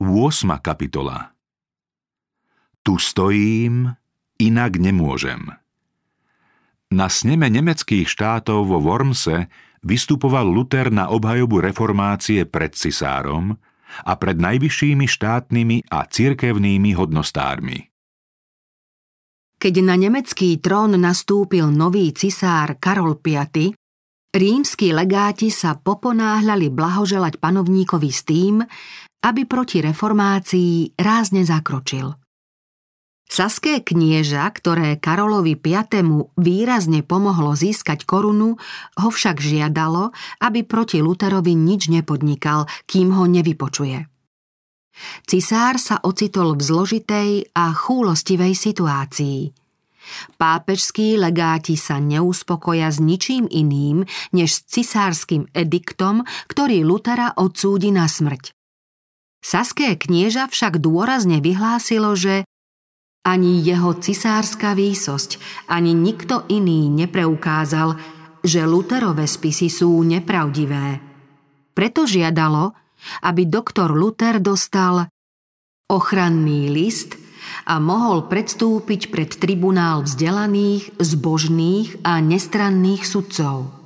8. kapitola Tu stojím, inak nemôžem. Na sneme nemeckých štátov vo Wormse vystupoval Luther na obhajobu reformácie pred cisárom a pred najvyššími štátnymi a cirkevnými hodnostármi. Keď na nemecký trón nastúpil nový cisár Karol V, rímsky legáti sa poponáhľali blahoželať panovníkovi s tým, aby proti reformácii rázne zakročil. Saské knieža, ktoré Karolovi V. výrazne pomohlo získať korunu, ho však žiadalo, aby proti Luterovi nič nepodnikal, kým ho nevypočuje. Cisár sa ocitol v zložitej a chúlostivej situácii. Pápežskí legáti sa neuspokoja s ničím iným, než s cisárským ediktom, ktorý Lutera odsúdi na smrť. Saské knieža však dôrazne vyhlásilo, že ani jeho cisárska výsosť, ani nikto iný nepreukázal, že Luterové spisy sú nepravdivé. Preto žiadalo, aby doktor Luther dostal ochranný list a mohol predstúpiť pred tribunál vzdelaných, zbožných a nestranných sudcov.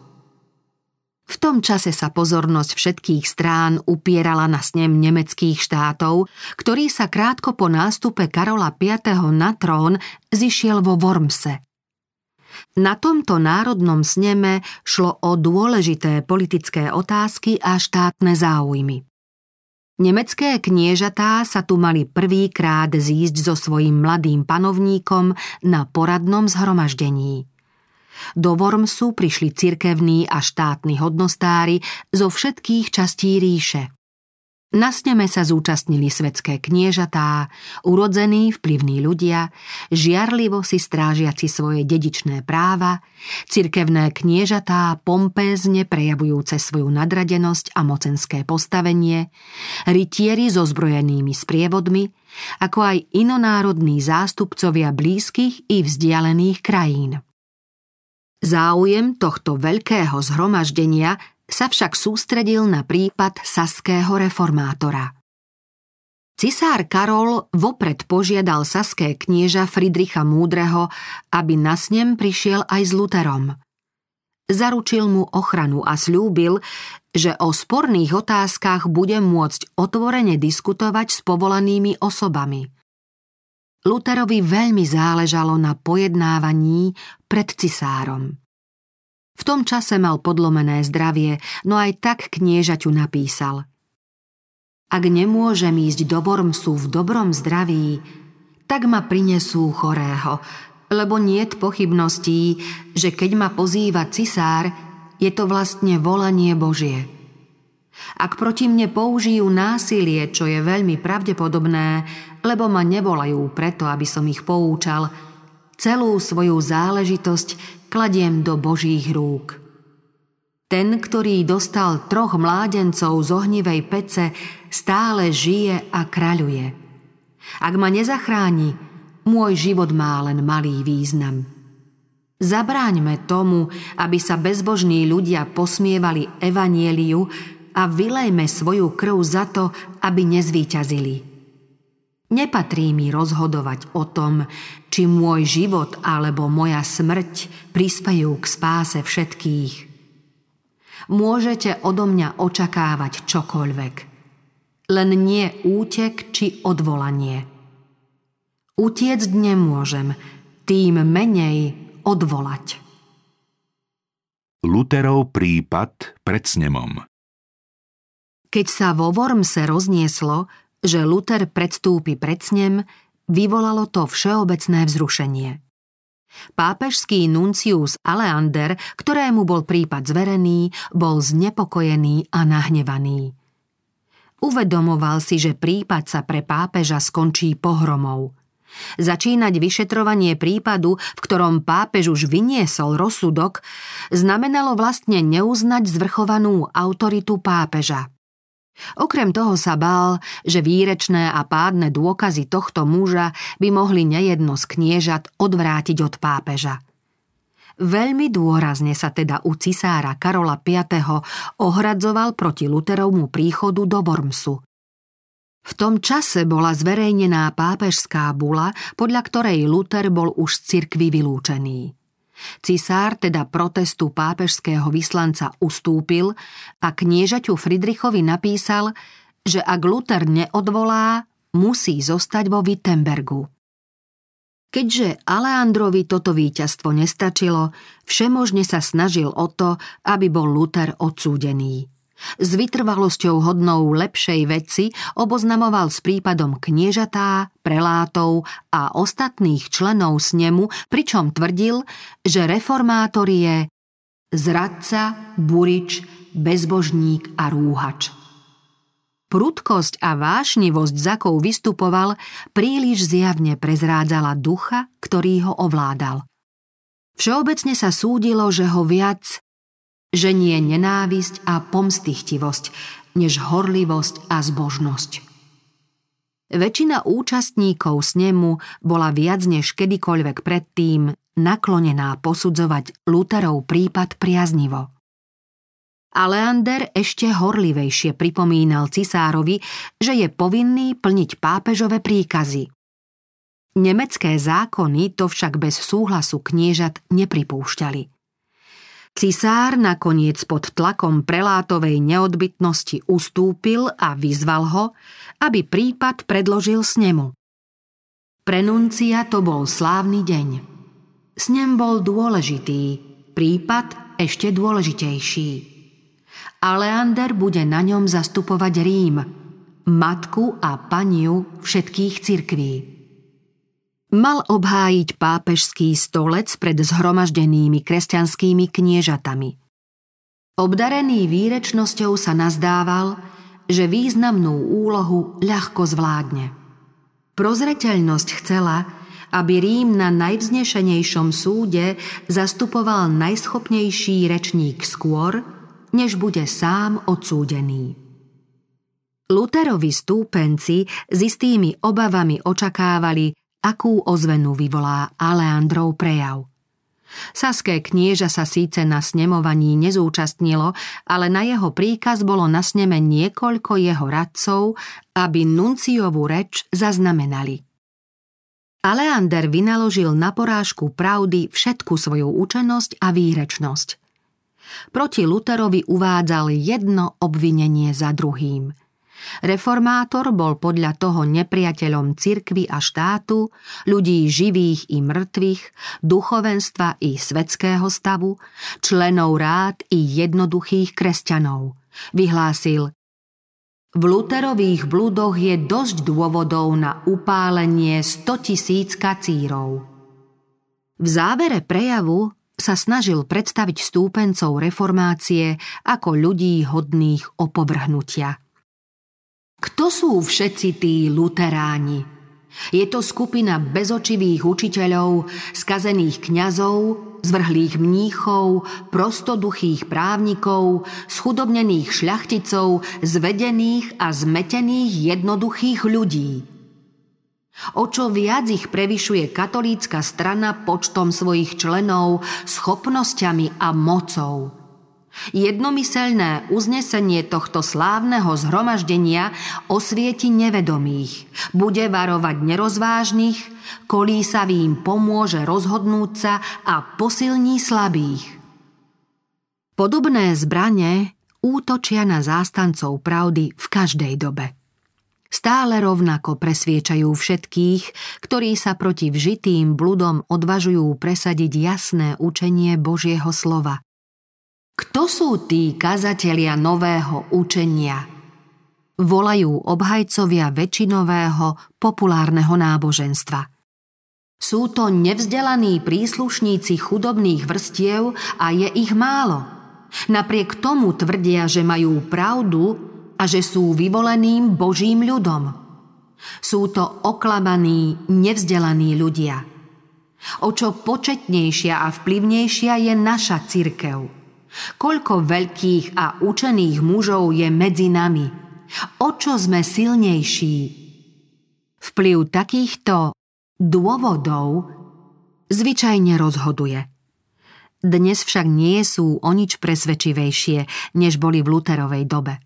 V tom čase sa pozornosť všetkých strán upierala na snem nemeckých štátov, ktorý sa krátko po nástupe Karola V. na trón zišiel vo Wormse. Na tomto národnom sneme šlo o dôležité politické otázky a štátne záujmy. Nemecké kniežatá sa tu mali prvýkrát zísť so svojím mladým panovníkom na poradnom zhromaždení. Do Wormsu prišli cirkevní a štátni hodnostári zo všetkých častí ríše. Na sneme sa zúčastnili svetské kniežatá, urodzení vplyvní ľudia, žiarlivo si strážiaci svoje dedičné práva, cirkevné kniežatá pompézne prejavujúce svoju nadradenosť a mocenské postavenie, rytieri so zbrojenými sprievodmi, ako aj inonárodní zástupcovia blízkych i vzdialených krajín. Záujem tohto veľkého zhromaždenia sa však sústredil na prípad saského reformátora. Cisár Karol vopred požiadal saské knieža Fridricha Múdreho, aby na snem prišiel aj s Luterom. Zaručil mu ochranu a slúbil, že o sporných otázkach bude môcť otvorene diskutovať s povolanými osobami. Luterovi veľmi záležalo na pojednávaní pred cisárom. V tom čase mal podlomené zdravie, no aj tak kniežaťu napísal. Ak nemôžem ísť do Wormsu v dobrom zdraví, tak ma prinesú chorého, lebo niet pochybností, že keď ma pozýva cisár, je to vlastne volanie Božie. Ak proti mne použijú násilie, čo je veľmi pravdepodobné, lebo ma nevolajú preto, aby som ich poučal, celú svoju záležitosť kladiem do Božích rúk. Ten, ktorý dostal troch mládencov z ohnivej pece, stále žije a kraľuje. Ak ma nezachráni, môj život má len malý význam. Zabráňme tomu, aby sa bezbožní ľudia posmievali evanieliu a vylejme svoju krv za to, aby nezvíťazili. Nepatrí mi rozhodovať o tom, či môj život alebo moja smrť prispejú k spáse všetkých. Môžete odo mňa očakávať čokoľvek. Len nie útek či odvolanie. Utiecť nemôžem, tým menej odvolať. Luterov prípad pred snemom Keď sa vo Wormse roznieslo, že Luther predstúpi pred snem, vyvolalo to všeobecné vzrušenie. Pápežský nuncius Aleander, ktorému bol prípad zverený, bol znepokojený a nahnevaný. Uvedomoval si, že prípad sa pre pápeža skončí pohromou. Začínať vyšetrovanie prípadu, v ktorom pápež už vyniesol rozsudok, znamenalo vlastne neuznať zvrchovanú autoritu pápeža. Okrem toho sa bál, že výrečné a pádne dôkazy tohto muža by mohli nejedno z kniežat odvrátiť od pápeža. Veľmi dôrazne sa teda u cisára Karola V. ohradzoval proti Luterovmu príchodu do Wormsu. V tom čase bola zverejnená pápežská bula, podľa ktorej Luther bol už z cirkvy vylúčený. Cisár teda protestu pápežského vyslanca ustúpil a kniežaťu Friedrichovi napísal, že ak Luther neodvolá, musí zostať vo Wittenbergu. Keďže Aleandrovi toto víťazstvo nestačilo, všemožne sa snažil o to, aby bol Luther odsúdený. S vytrvalosťou hodnou lepšej veci oboznamoval s prípadom kniežatá, prelátov a ostatných členov snemu, pričom tvrdil, že reformátor je zradca, burič, bezbožník a rúhač. Prudkosť a vášnivosť, za kou vystupoval, príliš zjavne prezrádzala ducha, ktorý ho ovládal. Všeobecne sa súdilo, že ho viac že nie nenávisť a pomstichtivosť, než horlivosť a zbožnosť. Väčšina účastníkov snemu bola viac než kedykoľvek predtým naklonená posudzovať Luterov prípad priaznivo. Aleander ešte horlivejšie pripomínal cisárovi, že je povinný plniť pápežové príkazy. Nemecké zákony to však bez súhlasu kniežat nepripúšťali. Cisár nakoniec pod tlakom prelátovej neodbytnosti ustúpil a vyzval ho, aby prípad predložil snemu. Prenuncia to bol slávny deň. Snem bol dôležitý, prípad ešte dôležitejší. Aleander bude na ňom zastupovať Rím, matku a paniu všetkých cirkví mal obhájiť pápežský stolec pred zhromaždenými kresťanskými kniežatami. Obdarený výrečnosťou sa nazdával, že významnú úlohu ľahko zvládne. Prozreteľnosť chcela, aby Rím na najvznešenejšom súde zastupoval najschopnejší rečník skôr, než bude sám odsúdený. Luterovi stúpenci s istými obavami očakávali, akú ozvenu vyvolá Aleandrov prejav. Saské knieža sa síce na snemovaní nezúčastnilo, ale na jeho príkaz bolo na sneme niekoľko jeho radcov, aby nunciovú reč zaznamenali. Aleander vynaložil na porážku pravdy všetku svoju účenosť a výrečnosť. Proti Luterovi uvádzal jedno obvinenie za druhým – Reformátor bol podľa toho nepriateľom cirkvy a štátu, ľudí živých i mŕtvych, duchovenstva i svetského stavu, členov rád i jednoduchých kresťanov. Vyhlásil v Luterových blúdoch je dosť dôvodov na upálenie 100 tisíc kacírov. V závere prejavu sa snažil predstaviť stúpencov reformácie ako ľudí hodných opovrhnutia. Kto sú všetci tí luteráni? Je to skupina bezočivých učiteľov, skazených kňazov, zvrhlých mníchov, prostoduchých právnikov, schudobnených šľachticov, zvedených a zmetených jednoduchých ľudí. O čo viac ich prevyšuje katolícka strana počtom svojich členov, schopnosťami a mocou – Jednomyselné uznesenie tohto slávneho zhromaždenia osvieti nevedomých, bude varovať nerozvážnych, kolísavým pomôže rozhodnúť sa a posilní slabých. Podobné zbranie útočia na zástancov pravdy v každej dobe. Stále rovnako presviečajú všetkých, ktorí sa proti vžitým bludom odvažujú presadiť jasné učenie Božieho slova – kto sú tí kazatelia nového učenia? Volajú obhajcovia väčšinového populárneho náboženstva. Sú to nevzdelaní príslušníci chudobných vrstiev a je ich málo. Napriek tomu tvrdia, že majú pravdu a že sú vyvoleným Božím ľudom. Sú to oklamaní, nevzdelaní ľudia. O čo početnejšia a vplyvnejšia je naša cirkev – Koľko veľkých a učených mužov je medzi nami? O čo sme silnejší? Vplyv takýchto dôvodov zvyčajne rozhoduje. Dnes však nie sú o nič presvedčivejšie, než boli v Luterovej dobe.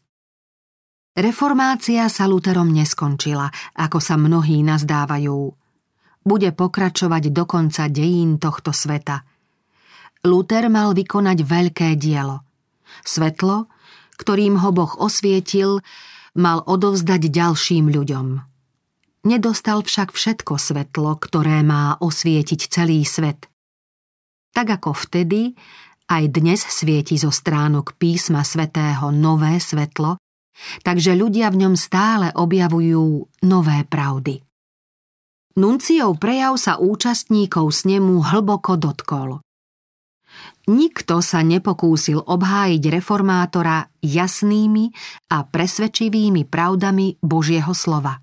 Reformácia sa Luterom neskončila, ako sa mnohí nazdávajú. Bude pokračovať do konca dejín tohto sveta. Luther mal vykonať veľké dielo. Svetlo, ktorým ho Boh osvietil, mal odovzdať ďalším ľuďom. Nedostal však všetko svetlo, ktoré má osvietiť celý svet. Tak ako vtedy, aj dnes svieti zo stránok písma svetého nové svetlo, takže ľudia v ňom stále objavujú nové pravdy. Nunciov prejav sa účastníkov snemu hlboko dotkol. Nikto sa nepokúsil obhájiť reformátora jasnými a presvedčivými pravdami Božieho slova.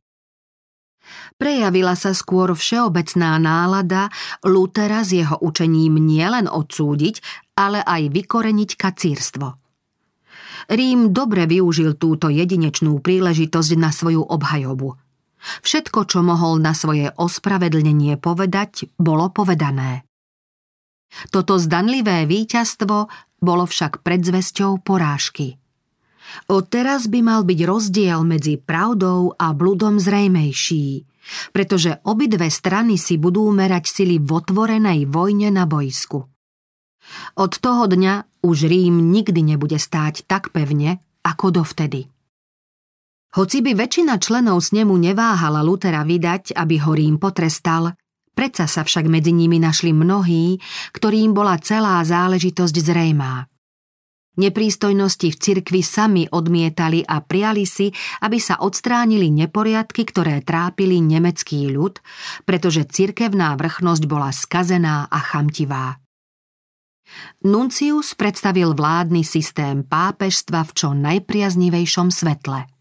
Prejavila sa skôr všeobecná nálada Lutera s jeho učením nielen odsúdiť, ale aj vykoreniť kacírstvo. Rím dobre využil túto jedinečnú príležitosť na svoju obhajobu. Všetko, čo mohol na svoje ospravedlnenie povedať, bolo povedané. Toto zdanlivé víťazstvo bolo však predzvesťou porážky. Odteraz by mal byť rozdiel medzi pravdou a bludom zrejmejší, pretože obidve strany si budú merať sily v otvorenej vojne na bojsku. Od toho dňa už Rím nikdy nebude stáť tak pevne, ako dovtedy. Hoci by väčšina členov snemu neváhala Lutera vydať, aby ho Rím potrestal, predsa sa však medzi nimi našli mnohí, ktorým bola celá záležitosť zrejmá. Neprístojnosti v cirkvi sami odmietali a priali si, aby sa odstránili neporiadky, ktoré trápili nemecký ľud, pretože cirkevná vrchnosť bola skazená a chamtivá. Nuncius predstavil vládny systém pápežstva v čo najpriaznivejšom svetle.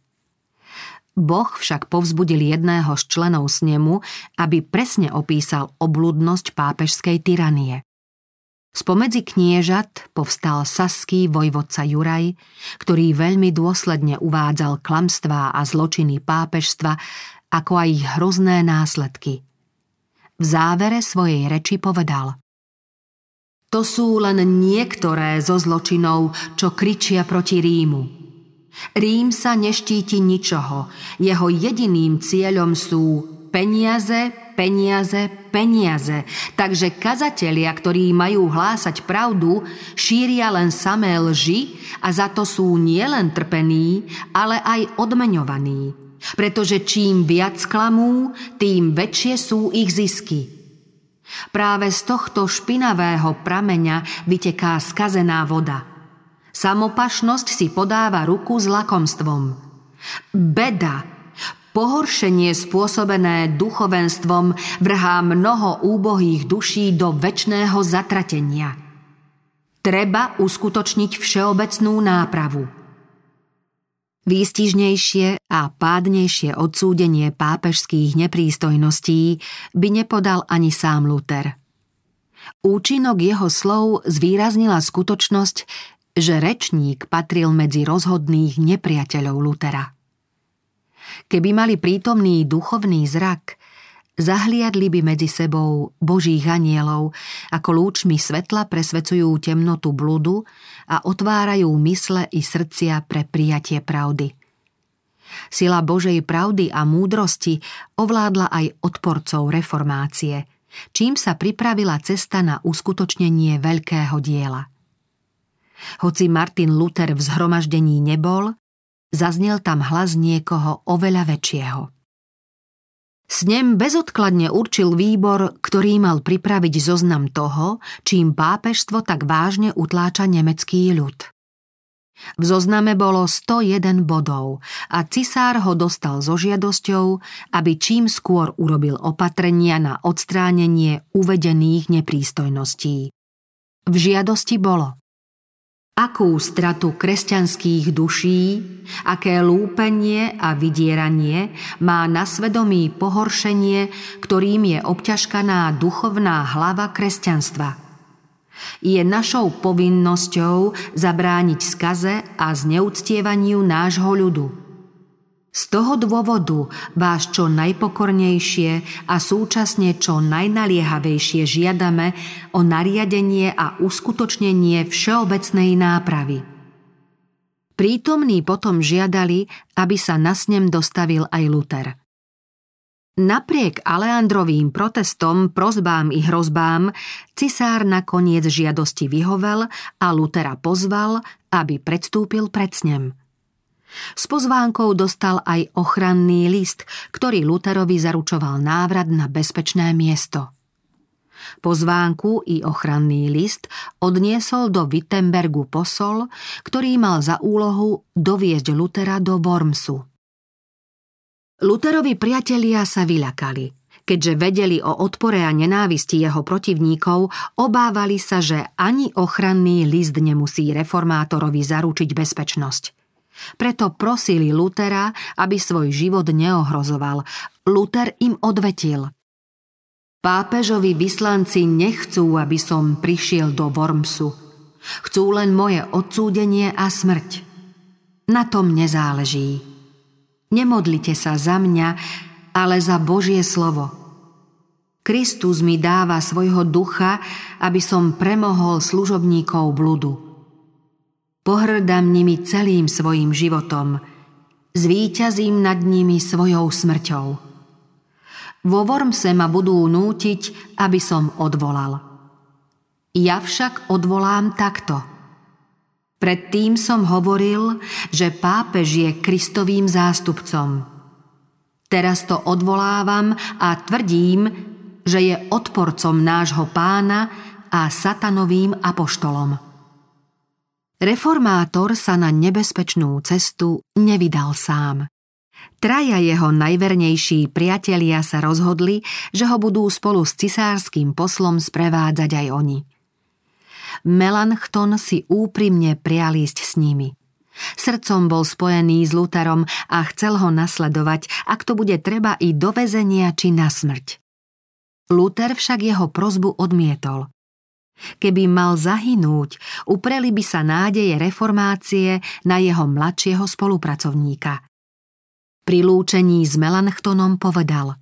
Boh však povzbudil jedného z členov snemu, aby presne opísal obludnosť pápežskej tyranie. Spomedzi kniežat povstal saský vojvodca Juraj, ktorý veľmi dôsledne uvádzal klamstvá a zločiny pápežstva, ako aj ich hrozné následky. V závere svojej reči povedal – to sú len niektoré zo zločinov, čo kričia proti Rímu. Rím sa neštíti ničoho. Jeho jediným cieľom sú peniaze, peniaze, peniaze. Takže kazatelia, ktorí majú hlásať pravdu, šíria len samé lži a za to sú nielen trpení, ale aj odmeňovaní. Pretože čím viac klamú, tým väčšie sú ich zisky – Práve z tohto špinavého prameňa vyteká skazená voda. Samopašnosť si podáva ruku s lakomstvom. Beda, pohoršenie spôsobené duchovenstvom vrhá mnoho úbohých duší do väčšného zatratenia. Treba uskutočniť všeobecnú nápravu. Výstižnejšie a pádnejšie odsúdenie pápežských neprístojností by nepodal ani sám Luther. Účinok jeho slov zvýraznila skutočnosť, že rečník patril medzi rozhodných nepriateľov Lutera. Keby mali prítomný duchovný zrak, zahliadli by medzi sebou božích anielov, ako lúčmi svetla presvecujú temnotu bludu a otvárajú mysle i srdcia pre prijatie pravdy. Sila Božej pravdy a múdrosti ovládla aj odporcov reformácie, čím sa pripravila cesta na uskutočnenie veľkého diela. Hoci Martin Luther v zhromaždení nebol, zaznel tam hlas niekoho oveľa väčšieho. Snem bezodkladne určil výbor, ktorý mal pripraviť zoznam toho, čím pápežstvo tak vážne utláča nemecký ľud. V zozname bolo 101 bodov a cisár ho dostal so žiadosťou, aby čím skôr urobil opatrenia na odstránenie uvedených neprístojností. V žiadosti bolo Akú stratu kresťanských duší, aké lúpenie a vydieranie má na svedomí pohoršenie, ktorým je obťažkaná duchovná hlava kresťanstva. Je našou povinnosťou zabrániť skaze a zneúctievaniu nášho ľudu – z toho dôvodu vás čo najpokornejšie a súčasne čo najnaliehavejšie žiadame o nariadenie a uskutočnenie všeobecnej nápravy. Prítomní potom žiadali, aby sa na snem dostavil aj Luther. Napriek Aleandrovým protestom, prozbám i hrozbám, cisár nakoniec žiadosti vyhovel a Lutera pozval, aby predstúpil pred snem. S pozvánkou dostal aj ochranný list, ktorý Luterovi zaručoval návrat na bezpečné miesto. Pozvánku i ochranný list odniesol do Wittenbergu posol, ktorý mal za úlohu doviezť Lutera do Wormsu. Luterovi priatelia sa vyľakali. Keďže vedeli o odpore a nenávisti jeho protivníkov, obávali sa, že ani ochranný list nemusí reformátorovi zaručiť bezpečnosť. Preto prosili Lutera, aby svoj život neohrozoval. Luther im odvetil. Pápežovi vyslanci nechcú, aby som prišiel do Wormsu. Chcú len moje odsúdenie a smrť. Na tom nezáleží. Nemodlite sa za mňa, ale za Božie slovo. Kristus mi dáva svojho ducha, aby som premohol služobníkov bludu. Pohrdám nimi celým svojim životom. Zvíťazím nad nimi svojou smrťou. Vo Wormse ma budú nútiť, aby som odvolal. Ja však odvolám takto – Predtým som hovoril, že pápež je Kristovým zástupcom. Teraz to odvolávam a tvrdím, že je odporcom nášho pána a satanovým apoštolom. Reformátor sa na nebezpečnú cestu nevydal sám. Traja jeho najvernejší priatelia sa rozhodli, že ho budú spolu s cisárským poslom sprevádzať aj oni – Melanchthon si úprimne prial ísť s nimi. Srdcom bol spojený s Luterom a chcel ho nasledovať, ak to bude treba i do vezenia či na smrť. Luther však jeho prozbu odmietol. Keby mal zahynúť, upreli by sa nádeje reformácie na jeho mladšieho spolupracovníka. Pri lúčení s Melanchtonom povedal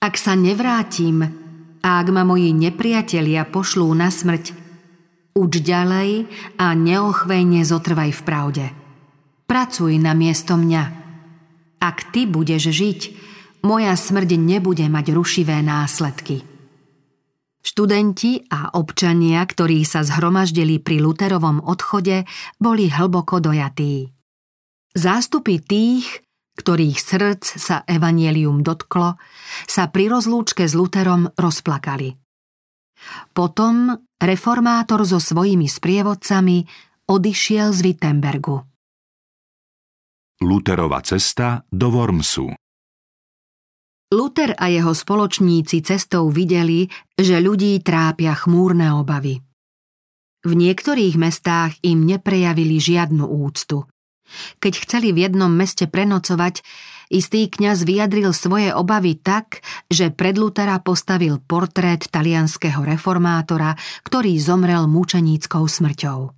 Ak sa nevrátim a ak ma moji nepriatelia pošlú na smrť, Uč ďalej a neochvejne zotrvaj v pravde. Pracuj na miesto mňa. Ak ty budeš žiť, moja smrť nebude mať rušivé následky. Študenti a občania, ktorí sa zhromaždili pri Luterovom odchode, boli hlboko dojatí. Zástupy tých, ktorých srdc sa evanielium dotklo, sa pri rozlúčke s Luterom rozplakali. Potom reformátor so svojimi sprievodcami odišiel z Wittenbergu. Luterova cesta do Wormsu Luther a jeho spoločníci cestou videli, že ľudí trápia chmúrne obavy. V niektorých mestách im neprejavili žiadnu úctu. Keď chceli v jednom meste prenocovať, Istý kňaz vyjadril svoje obavy tak, že pred Lutera postavil portrét talianského reformátora, ktorý zomrel mučeníckou smrťou.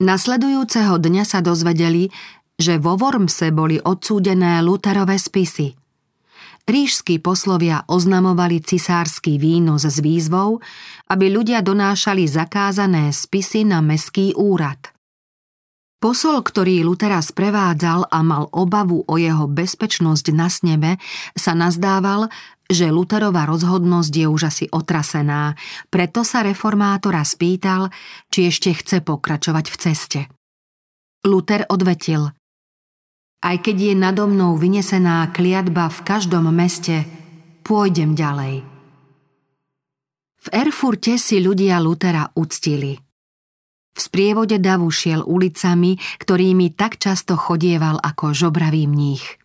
Nasledujúceho dňa sa dozvedeli, že vo Wormse boli odsúdené Luterové spisy. Rížskí poslovia oznamovali cisársky výnos s výzvou, aby ľudia donášali zakázané spisy na meský úrad – Posol, ktorý Lutera sprevádzal a mal obavu o jeho bezpečnosť na sneme, sa nazdával, že Luterová rozhodnosť je už asi otrasená, preto sa reformátora spýtal, či ešte chce pokračovať v ceste. Luther odvetil Aj keď je nado mnou vynesená kliatba v každom meste, pôjdem ďalej. V Erfurte si ľudia Lutera uctili – v sprievode davu šiel ulicami, ktorými tak často chodieval ako žobravý mních.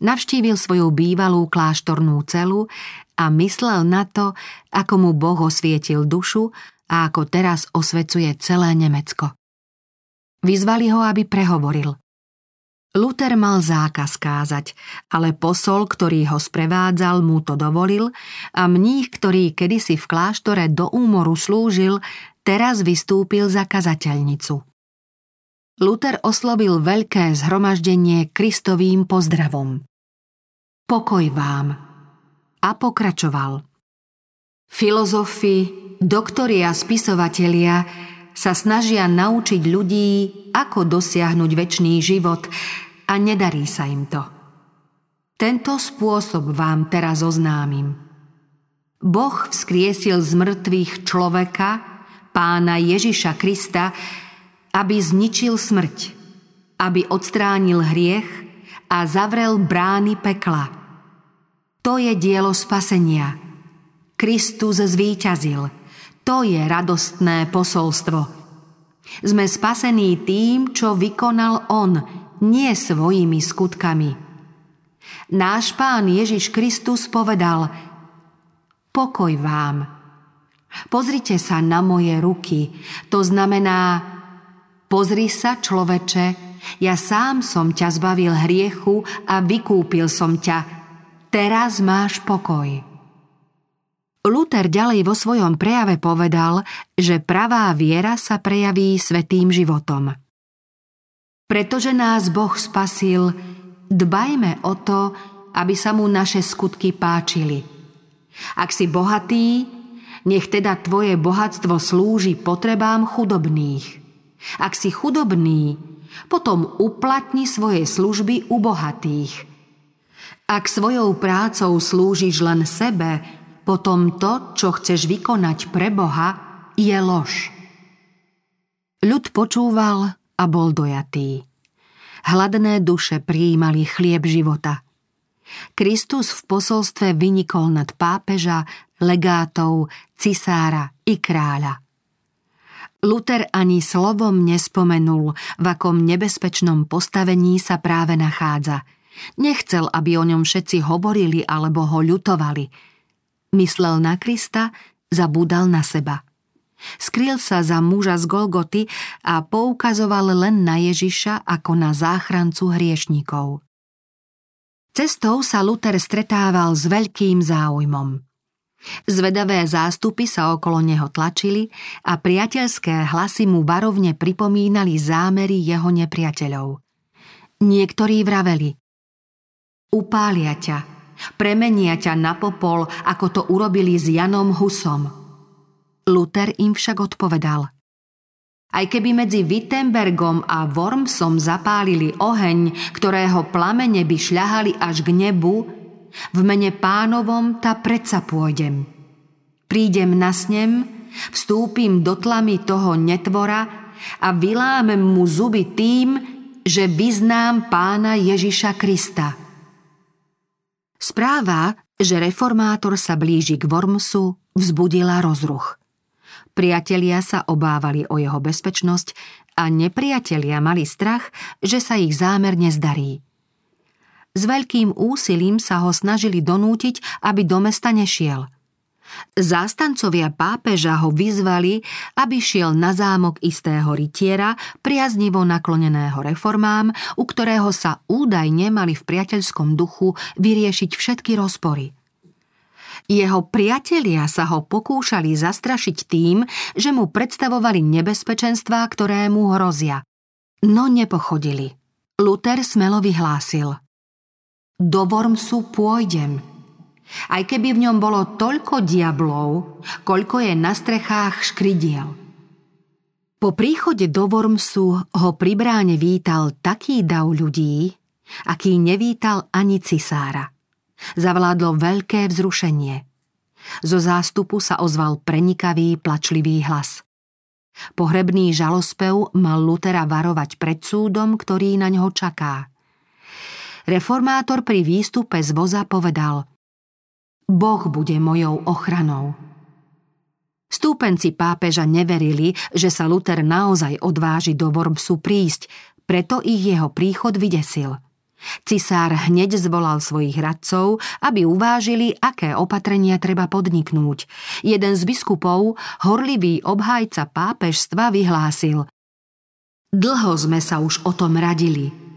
Navštívil svoju bývalú kláštornú celu a myslel na to, ako mu Boh osvietil dušu a ako teraz osvecuje celé Nemecko. Vyzvali ho, aby prehovoril. Luther mal zákaz kázať, ale posol, ktorý ho sprevádzal, mu to dovolil a mních, ktorý kedysi v kláštore do úmoru slúžil, teraz vystúpil za kazateľnicu. Luther oslovil veľké zhromaždenie Kristovým pozdravom. Pokoj vám. A pokračoval. Filozofi, doktori a spisovatelia, sa snažia naučiť ľudí, ako dosiahnuť väčší život a nedarí sa im to. Tento spôsob vám teraz oznámim. Boh vzkriesil z mŕtvych človeka, pána Ježiša Krista, aby zničil smrť, aby odstránil hriech a zavrel brány pekla. To je dielo spasenia. Kristus zvíťazil – to je radostné posolstvo. Sme spasení tým, čo vykonal On, nie svojimi skutkami. Náš pán Ježiš Kristus povedal Pokoj vám. Pozrite sa na moje ruky. To znamená Pozri sa, človeče, ja sám som ťa zbavil hriechu a vykúpil som ťa. Teraz máš pokoj. Luther ďalej vo svojom prejave povedal, že pravá viera sa prejaví svetým životom. Pretože nás Boh spasil, dbajme o to, aby sa mu naše skutky páčili. Ak si bohatý, nech teda tvoje bohatstvo slúži potrebám chudobných. Ak si chudobný, potom uplatni svoje služby u bohatých. Ak svojou prácou slúžiš len sebe, potom to, čo chceš vykonať pre Boha, je lož. Ľud počúval a bol dojatý. Hladné duše prijímali chlieb života. Kristus v posolstve vynikol nad pápeža, legátov, cisára i kráľa. Luther ani slovom nespomenul, v akom nebezpečnom postavení sa práve nachádza. Nechcel, aby o ňom všetci hovorili alebo ho ľutovali – Myslel na Krista, zabúdal na seba. Skryl sa za muža z Golgoty a poukazoval len na Ježiša ako na záchrancu hriešníkov. Cestou sa Luther stretával s veľkým záujmom. Zvedavé zástupy sa okolo neho tlačili a priateľské hlasy mu varovne pripomínali zámery jeho nepriateľov. Niektorí vraveli Upália ťa, Premenia ťa na popol, ako to urobili s Janom Husom. Luther im však odpovedal. Aj keby medzi Wittenbergom a Wormsom zapálili oheň, ktorého plamene by šľahali až k nebu, v mene pánovom ta predsa pôjdem. Prídem na snem, vstúpim do tlamy toho netvora a vylámem mu zuby tým, že vyznám pána Ježiša Krista – Správa, že reformátor sa blíži k Wormsu, vzbudila rozruch. Priatelia sa obávali o jeho bezpečnosť a nepriatelia mali strach, že sa ich zámerne zdarí. S veľkým úsilím sa ho snažili donútiť, aby do mesta nešiel – Zástancovia pápeža ho vyzvali, aby šiel na zámok istého rytiera, priaznivo nakloneného reformám, u ktorého sa údajne mali v priateľskom duchu vyriešiť všetky rozpory. Jeho priatelia sa ho pokúšali zastrašiť tým, že mu predstavovali nebezpečenstvá, ktoré mu hrozia. No nepochodili. Luther smelo vyhlásil. Do Wormsu pôjdem – aj keby v ňom bolo toľko diablov, koľko je na strechách škridiel. Po príchode do Wormsu ho pri bráne vítal taký dav ľudí, aký nevítal ani cisára. Zavládlo veľké vzrušenie. Zo zástupu sa ozval prenikavý, plačlivý hlas. Pohrebný žalospev mal Lutera varovať pred súdom, ktorý na ňo čaká. Reformátor pri výstupe z voza povedal – Boh bude mojou ochranou. Stúpenci pápeža neverili, že sa Luther naozaj odváži do Wormsu prísť, preto ich jeho príchod vydesil. Cisár hneď zvolal svojich radcov, aby uvážili, aké opatrenia treba podniknúť. Jeden z biskupov, horlivý obhajca pápežstva, vyhlásil Dlho sme sa už o tom radili –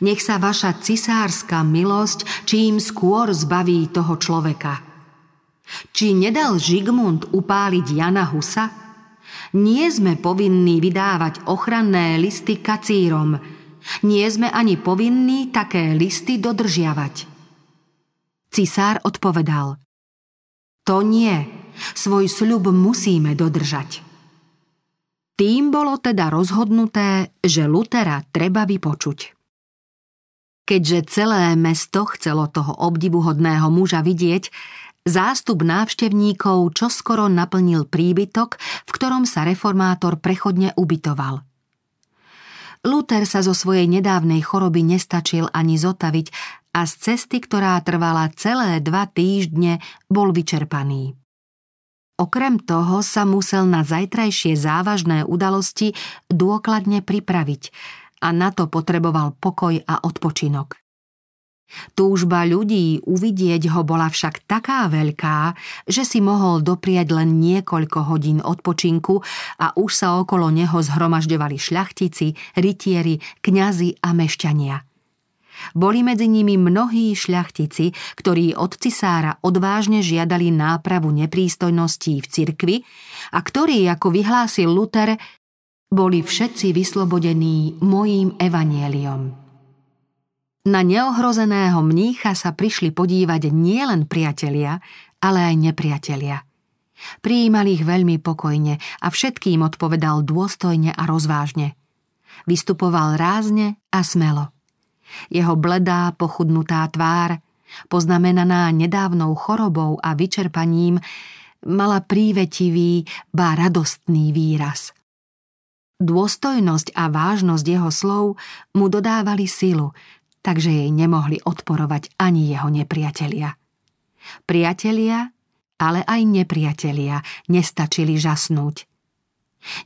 nech sa vaša cisárska milosť čím skôr zbaví toho človeka. Či nedal Žigmund upáliť Jana Husa? Nie sme povinní vydávať ochranné listy kacírom. Nie sme ani povinní také listy dodržiavať. Cisár odpovedal. To nie. Svoj sľub musíme dodržať. Tým bolo teda rozhodnuté, že Lutera treba vypočuť. Keďže celé mesto chcelo toho obdivuhodného muža vidieť, zástup návštevníkov čoskoro naplnil príbytok, v ktorom sa reformátor prechodne ubytoval. Luther sa zo svojej nedávnej choroby nestačil ani zotaviť a z cesty, ktorá trvala celé dva týždne, bol vyčerpaný. Okrem toho sa musel na zajtrajšie závažné udalosti dôkladne pripraviť a na to potreboval pokoj a odpočinok. Túžba ľudí uvidieť ho bola však taká veľká, že si mohol dopriať len niekoľko hodín odpočinku a už sa okolo neho zhromažďovali šľachtici, rytieri, kňazi a mešťania – boli medzi nimi mnohí šľachtici, ktorí od cisára odvážne žiadali nápravu neprístojností v cirkvi a ktorí, ako vyhlásil Luther, boli všetci vyslobodení mojím evanieliom. Na neohrozeného mnícha sa prišli podívať nielen priatelia, ale aj nepriatelia. Prijímali ich veľmi pokojne a všetkým odpovedal dôstojne a rozvážne. Vystupoval rázne a smelo. Jeho bledá, pochudnutá tvár, poznamenaná nedávnou chorobou a vyčerpaním, mala prívetivý, ba radostný výraz. Dôstojnosť a vážnosť jeho slov mu dodávali silu, takže jej nemohli odporovať ani jeho nepriatelia. Priatelia, ale aj nepriatelia nestačili žasnúť.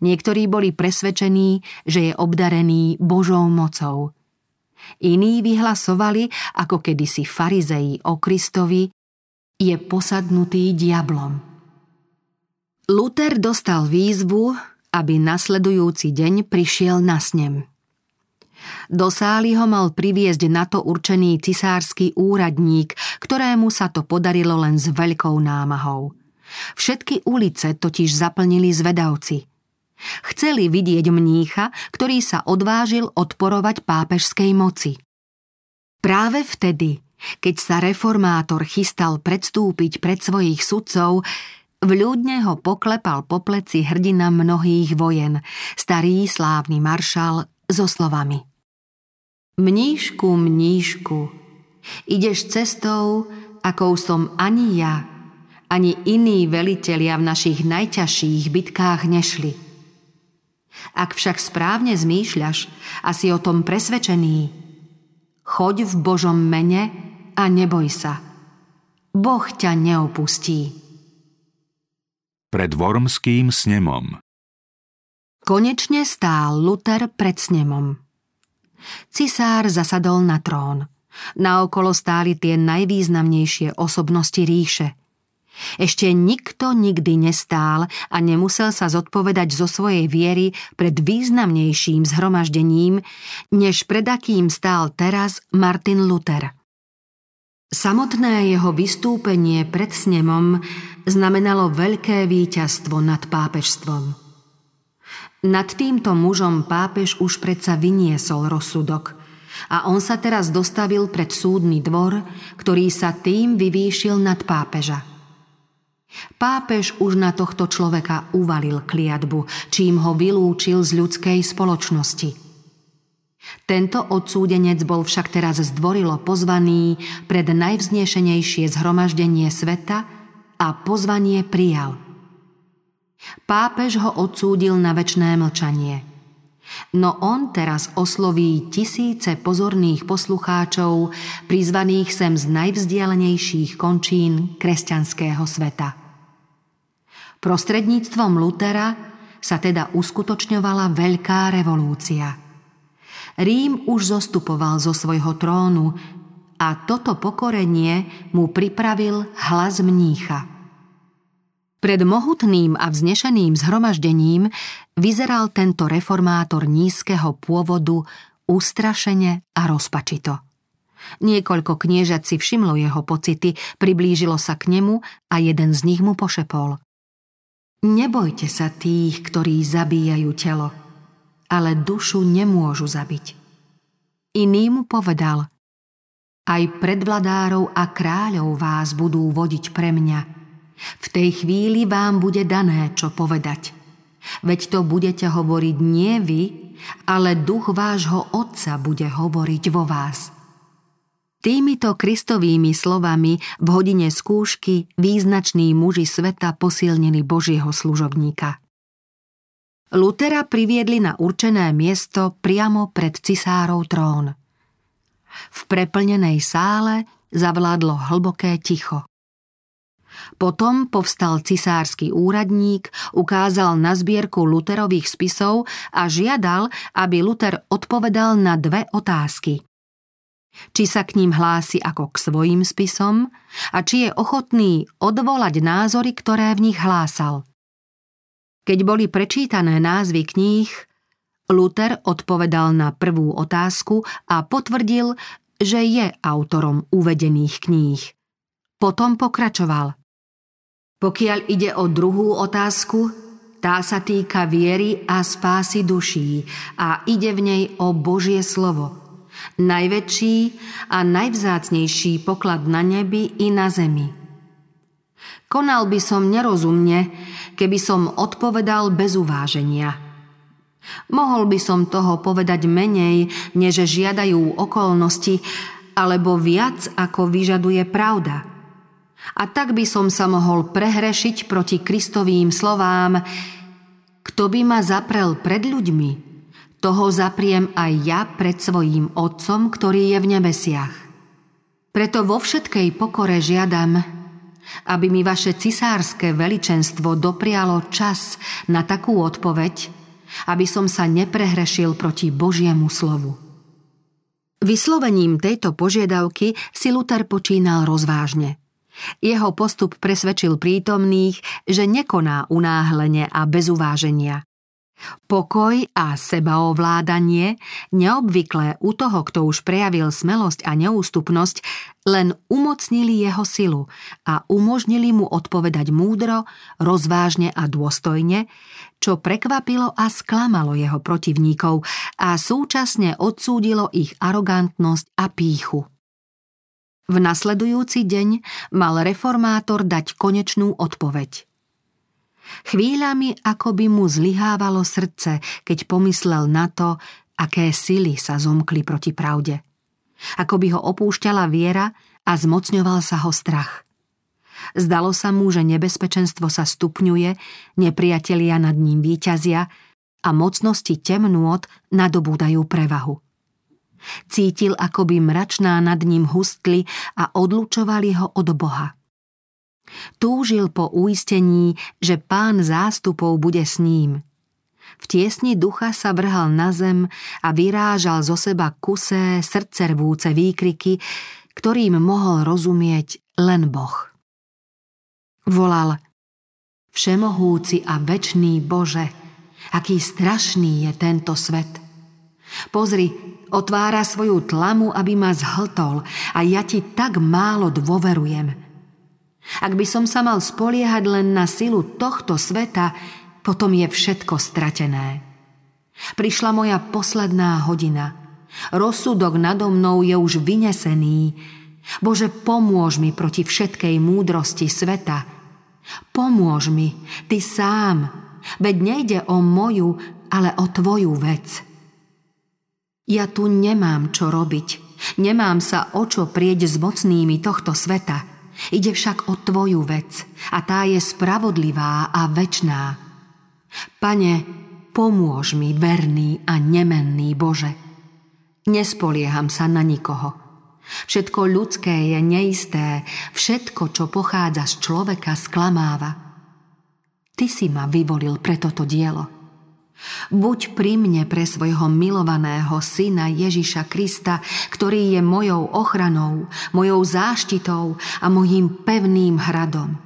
Niektorí boli presvedčení, že je obdarený Božou mocou – Iní vyhlasovali, ako kedysi farizeji o Kristovi, je posadnutý diablom. Luther dostal výzvu, aby nasledujúci deň prišiel na snem. Do sály ho mal priviesť na to určený cisársky úradník, ktorému sa to podarilo len s veľkou námahou. Všetky ulice totiž zaplnili zvedavci – Chceli vidieť mnícha, ktorý sa odvážil odporovať pápežskej moci. Práve vtedy, keď sa reformátor chystal predstúpiť pred svojich sudcov, vľúdne ho poklepal po pleci hrdina mnohých vojen, starý slávny maršal so slovami. Mníšku, mníšku, ideš cestou, akou som ani ja, ani iní velitelia v našich najťažších bitkách nešli – ak však správne zmýšľaš a si o tom presvedčený, choď v Božom mene a neboj sa. Boh ťa neopustí. Pred Wormským snemom Konečne stál Luther pred snemom. Cisár zasadol na trón. Naokolo stáli tie najvýznamnejšie osobnosti ríše – ešte nikto nikdy nestál a nemusel sa zodpovedať zo svojej viery pred významnejším zhromaždením, než pred akým stál teraz Martin Luther. Samotné jeho vystúpenie pred snemom znamenalo veľké víťazstvo nad pápežstvom. Nad týmto mužom pápež už predsa vyniesol rozsudok a on sa teraz dostavil pred súdny dvor, ktorý sa tým vyvýšil nad pápeža – Pápež už na tohto človeka uvalil kliatbu, čím ho vylúčil z ľudskej spoločnosti. Tento odsúdenec bol však teraz zdvorilo pozvaný pred najvznešenejšie zhromaždenie sveta a pozvanie prijal. Pápež ho odsúdil na väčné mlčanie. No on teraz osloví tisíce pozorných poslucháčov, prizvaných sem z najvzdialenejších končín kresťanského sveta. Prostredníctvom Lutera sa teda uskutočňovala veľká revolúcia. Rím už zostupoval zo svojho trónu a toto pokorenie mu pripravil hlas mnícha. Pred mohutným a vznešeným zhromaždením vyzeral tento reformátor nízkeho pôvodu ustrašene a rozpačito. Niekoľko kniežat si všimlo jeho pocity, priblížilo sa k nemu a jeden z nich mu pošepol. Nebojte sa tých, ktorí zabíjajú telo, ale dušu nemôžu zabiť. Iný mu povedal, aj predvladárov a kráľov vás budú vodiť pre mňa. V tej chvíli vám bude dané, čo povedať. Veď to budete hovoriť nie vy, ale duch vášho Otca bude hovoriť vo vás. Týmito kristovými slovami v hodine skúšky význační muži sveta posilnili Božieho služobníka. Lutera priviedli na určené miesto priamo pred cisárov trón. V preplnenej sále zavládlo hlboké ticho. Potom povstal cisársky úradník, ukázal na zbierku Luterových spisov a žiadal, aby Luther odpovedal na dve otázky. Či sa k ním hlási ako k svojim spisom a či je ochotný odvolať názory, ktoré v nich hlásal. Keď boli prečítané názvy kníh, Luther odpovedal na prvú otázku a potvrdil, že je autorom uvedených kníh. Potom pokračoval. Pokiaľ ide o druhú otázku, tá sa týka viery a spásy duší a ide v nej o Božie slovo. Najväčší a najvzácnejší poklad na nebi i na zemi. Konal by som nerozumne, keby som odpovedal bez uváženia. Mohol by som toho povedať menej, než žiadajú okolnosti, alebo viac, ako vyžaduje pravda – a tak by som sa mohol prehrešiť proti Kristovým slovám Kto by ma zaprel pred ľuďmi, toho zapriem aj ja pred svojím Otcom, ktorý je v nebesiach. Preto vo všetkej pokore žiadam, aby mi vaše cisárske veličenstvo doprialo čas na takú odpoveď, aby som sa neprehrešil proti Božiemu slovu. Vyslovením tejto požiadavky si Luther počínal rozvážne – jeho postup presvedčil prítomných, že nekoná unáhlene a bez uváženia. Pokoj a sebaovládanie, neobvyklé u toho, kto už prejavil smelosť a neústupnosť, len umocnili jeho silu a umožnili mu odpovedať múdro, rozvážne a dôstojne, čo prekvapilo a sklamalo jeho protivníkov a súčasne odsúdilo ich arogantnosť a píchu. V nasledujúci deň mal reformátor dať konečnú odpoveď. Chvíľami ako by mu zlyhávalo srdce, keď pomyslel na to, aké sily sa zomkli proti pravde. Ako by ho opúšťala viera a zmocňoval sa ho strach. Zdalo sa mu, že nebezpečenstvo sa stupňuje, nepriatelia nad ním výťazia a mocnosti temnôt nadobúdajú prevahu. Cítil, ako by mračná nad ním hustli a odlučovali ho od Boha. Túžil po uistení, že pán zástupov bude s ním. V tiesni ducha sa vrhal na zem a vyrážal zo seba kusé, srdcervúce výkriky, ktorým mohol rozumieť len Boh. Volal Všemohúci a večný Bože, aký strašný je tento svet. Pozri, Otvára svoju tlamu, aby ma zhltol a ja ti tak málo dôverujem. Ak by som sa mal spoliehať len na silu tohto sveta, potom je všetko stratené. Prišla moja posledná hodina. Rozsudok nado mnou je už vynesený. Bože, pomôž mi proti všetkej múdrosti sveta. Pomôž mi, ty sám, veď nejde o moju, ale o tvoju vec. Ja tu nemám čo robiť. Nemám sa o čo prieť s mocnými tohto sveta. Ide však o tvoju vec a tá je spravodlivá a večná. Pane, pomôž mi, verný a nemenný Bože. Nespolieham sa na nikoho. Všetko ľudské je neisté, všetko, čo pochádza z človeka, sklamáva. Ty si ma vyvolil pre toto dielo – Buď pri mne pre svojho milovaného syna Ježiša Krista, ktorý je mojou ochranou, mojou záštitou a mojím pevným hradom.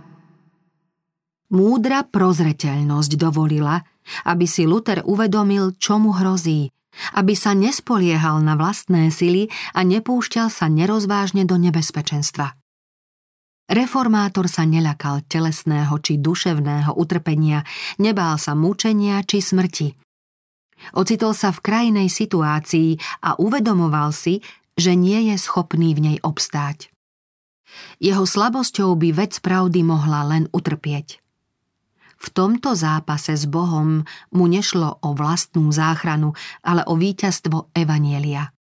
Múdra prozreteľnosť dovolila, aby si Luther uvedomil, čo mu hrozí, aby sa nespoliehal na vlastné sily a nepúšťal sa nerozvážne do nebezpečenstva. Reformátor sa neľakal telesného či duševného utrpenia, nebál sa mučenia či smrti. Ocitol sa v krajnej situácii a uvedomoval si, že nie je schopný v nej obstáť. Jeho slabosťou by vec pravdy mohla len utrpieť. V tomto zápase s Bohom mu nešlo o vlastnú záchranu, ale o víťazstvo Evanielia.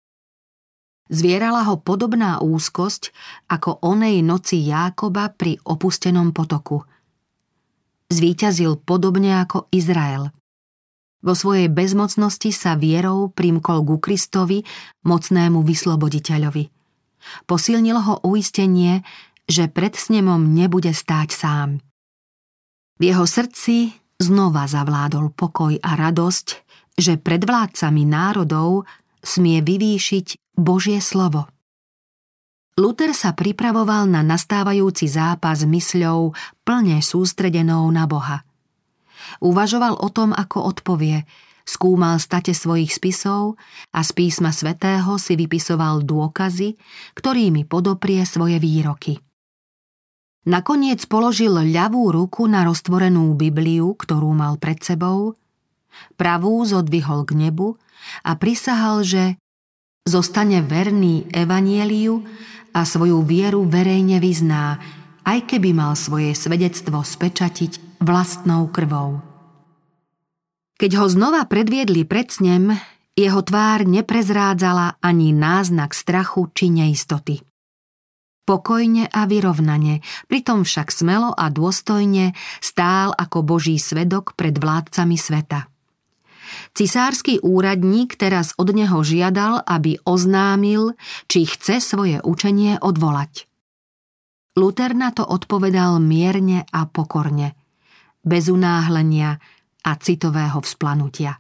Zvierala ho podobná úzkosť ako onej noci Jákoba pri opustenom potoku. Zvíťazil podobne ako Izrael. Vo svojej bezmocnosti sa vierou primkol ku Kristovi, mocnému vysloboditeľovi. Posilnil ho uistenie, že pred snemom nebude stáť sám. V jeho srdci znova zavládol pokoj a radosť, že pred vládcami národov smie vyvýšiť Božie slovo. Luther sa pripravoval na nastávajúci zápas mysľou plne sústredenou na Boha. Uvažoval o tom, ako odpovie, skúmal state svojich spisov a z písma svätého si vypisoval dôkazy, ktorými podoprie svoje výroky. Nakoniec položil ľavú ruku na roztvorenú Bibliu, ktorú mal pred sebou, pravú zodvihol k nebu a prisahal, že zostane verný evanieliu a svoju vieru verejne vyzná, aj keby mal svoje svedectvo spečatiť vlastnou krvou. Keď ho znova predviedli pred snem, jeho tvár neprezrádzala ani náznak strachu či neistoty pokojne a vyrovnane, pritom však smelo a dôstojne stál ako Boží svedok pred vládcami sveta. Cisársky úradník teraz od neho žiadal, aby oznámil, či chce svoje učenie odvolať. Luther na to odpovedal mierne a pokorne, bez unáhlenia a citového vzplanutia.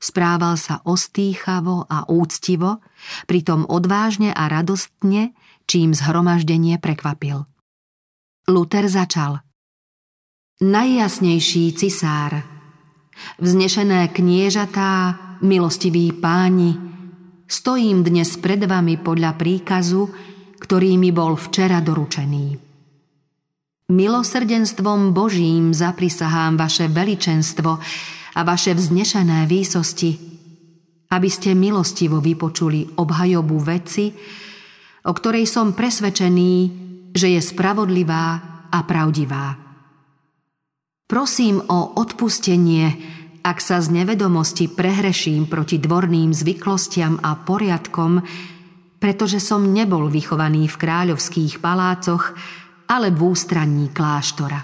Správal sa ostýchavo a úctivo, pritom odvážne a radostne, čím zhromaždenie prekvapil. Luther začal. Najjasnejší cisár, vznešené kniežatá, milostiví páni, stojím dnes pred vami podľa príkazu, ktorý mi bol včera doručený. Milosrdenstvom Božím zaprisahám vaše veličenstvo a vaše vznešené výsosti, aby ste milostivo vypočuli obhajobu veci, o ktorej som presvedčený, že je spravodlivá a pravdivá. Prosím o odpustenie, ak sa z nevedomosti prehreším proti dvorným zvyklostiam a poriadkom, pretože som nebol vychovaný v kráľovských palácoch, ale v ústraní kláštora.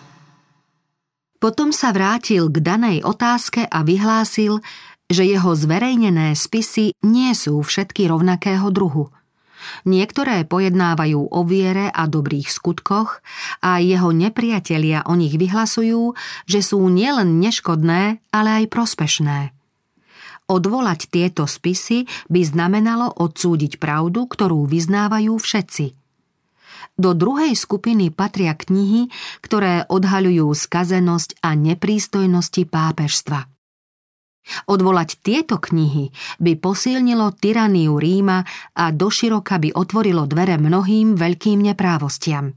Potom sa vrátil k danej otázke a vyhlásil, že jeho zverejnené spisy nie sú všetky rovnakého druhu – Niektoré pojednávajú o viere a dobrých skutkoch a jeho nepriatelia o nich vyhlasujú, že sú nielen neškodné, ale aj prospešné. Odvolať tieto spisy by znamenalo odsúdiť pravdu, ktorú vyznávajú všetci. Do druhej skupiny patria knihy, ktoré odhaľujú skazenosť a neprístojnosti pápežstva – Odvolať tieto knihy by posilnilo tyraniu Ríma a doširoka by otvorilo dvere mnohým veľkým neprávostiam.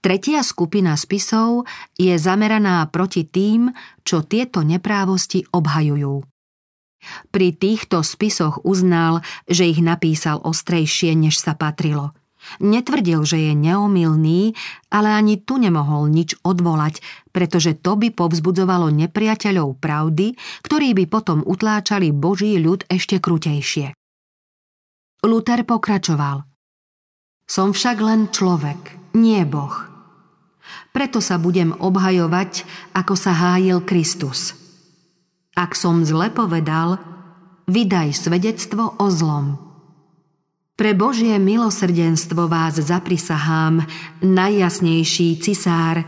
Tretia skupina spisov je zameraná proti tým, čo tieto neprávosti obhajujú. Pri týchto spisoch uznal, že ich napísal ostrejšie, než sa patrilo – Netvrdil, že je neomilný, ale ani tu nemohol nič odvolať, pretože to by povzbudzovalo nepriateľov pravdy, ktorí by potom utláčali Boží ľud ešte krutejšie. Luther pokračoval. Som však len človek, nie Boh. Preto sa budem obhajovať, ako sa hájil Kristus. Ak som zle povedal, vydaj svedectvo o zlom. Pre Božie milosrdenstvo vás zaprisahám, najjasnejší cisár,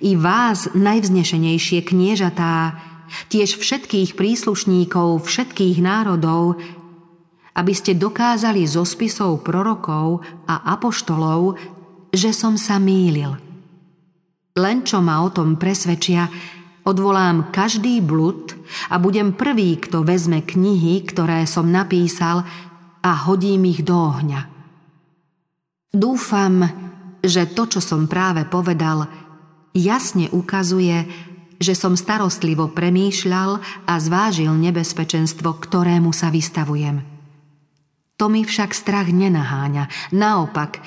i vás najvznešenejšie kniežatá, tiež všetkých príslušníkov všetkých národov, aby ste dokázali zo spisov prorokov a apoštolov, že som sa mýlil. Len čo ma o tom presvedčia, odvolám každý blud a budem prvý, kto vezme knihy, ktoré som napísal, a hodím ich do ohňa. Dúfam, že to, čo som práve povedal, jasne ukazuje, že som starostlivo premýšľal a zvážil nebezpečenstvo, ktorému sa vystavujem. To mi však strach nenaháňa. Naopak,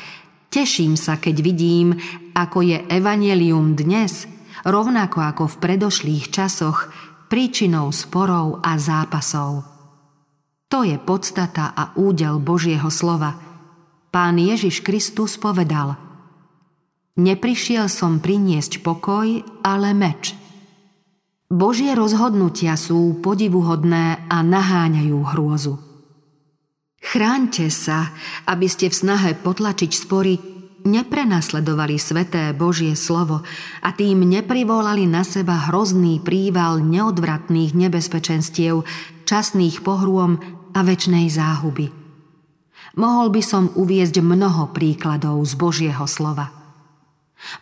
teším sa, keď vidím, ako je evanelium dnes rovnako ako v predošlých časoch, príčinou sporov a zápasov. To je podstata a údel Božieho slova. Pán Ježiš Kristus povedal Neprišiel som priniesť pokoj, ale meč. Božie rozhodnutia sú podivuhodné a naháňajú hrôzu. Chráňte sa, aby ste v snahe potlačiť spory neprenasledovali sveté Božie slovo a tým neprivolali na seba hrozný príval neodvratných nebezpečenstiev, časných pohrôm a väčšnej záhuby. Mohol by som uviezť mnoho príkladov z Božieho slova.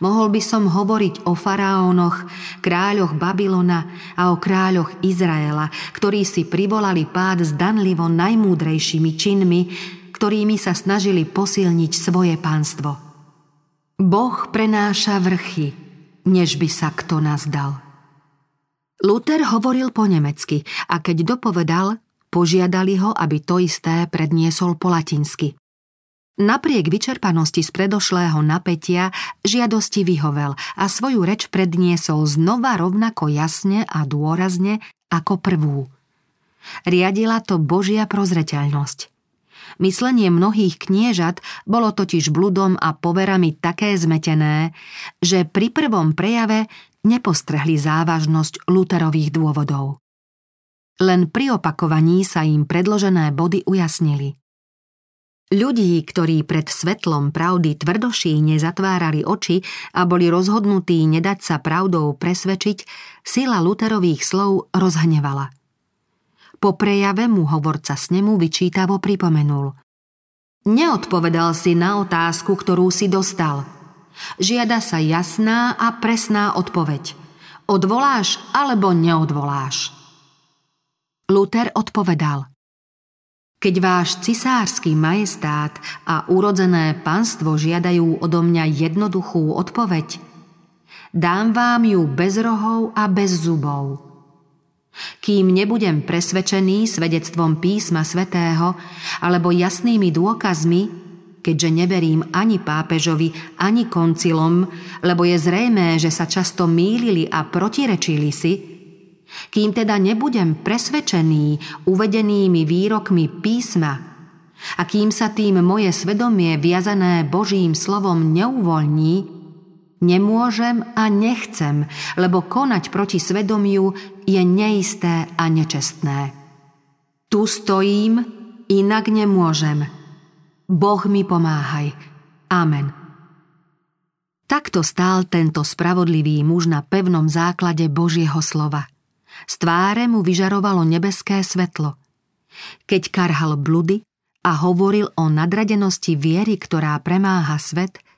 Mohol by som hovoriť o faraónoch, kráľoch Babylona a o kráľoch Izraela, ktorí si privolali pád zdanlivo najmúdrejšími činmi, ktorými sa snažili posilniť svoje pánstvo. Boh prenáša vrchy, než by sa kto nazdal. Luther hovoril po nemecky a keď dopovedal, požiadali ho, aby to isté predniesol po latinsky. Napriek vyčerpanosti z predošlého napätia žiadosti vyhovel a svoju reč predniesol znova rovnako jasne a dôrazne ako prvú. Riadila to Božia prozreteľnosť. Myslenie mnohých kniežat bolo totiž bludom a poverami také zmetené, že pri prvom prejave nepostrhli závažnosť Luterových dôvodov. Len pri opakovaní sa im predložené body ujasnili. Ľudí, ktorí pred svetlom pravdy tvrdošíne zatvárali oči a boli rozhodnutí nedať sa pravdou presvedčiť, sila Luterových slov rozhnevala. Po prejave mu hovorca snemu vyčítavo pripomenul. Neodpovedal si na otázku, ktorú si dostal. Žiada sa jasná a presná odpoveď. Odvoláš alebo neodvoláš? Luther odpovedal. Keď váš cisársky majestát a urodzené panstvo žiadajú odo mňa jednoduchú odpoveď, dám vám ju bez rohov a bez zubov – kým nebudem presvedčený svedectvom písma svätého alebo jasnými dôkazmi, keďže neverím ani pápežovi, ani koncilom, lebo je zrejmé, že sa často mýlili a protirečili si, kým teda nebudem presvedčený uvedenými výrokmi písma a kým sa tým moje svedomie viazané Božím slovom neuvoľní, Nemôžem a nechcem, lebo konať proti svedomiu je neisté a nečestné. Tu stojím, inak nemôžem. Boh mi pomáhaj. Amen. Takto stál tento spravodlivý muž na pevnom základe Božieho slova. Z tváre mu vyžarovalo nebeské svetlo. Keď karhal bludy a hovoril o nadradenosti viery, ktorá premáha svet –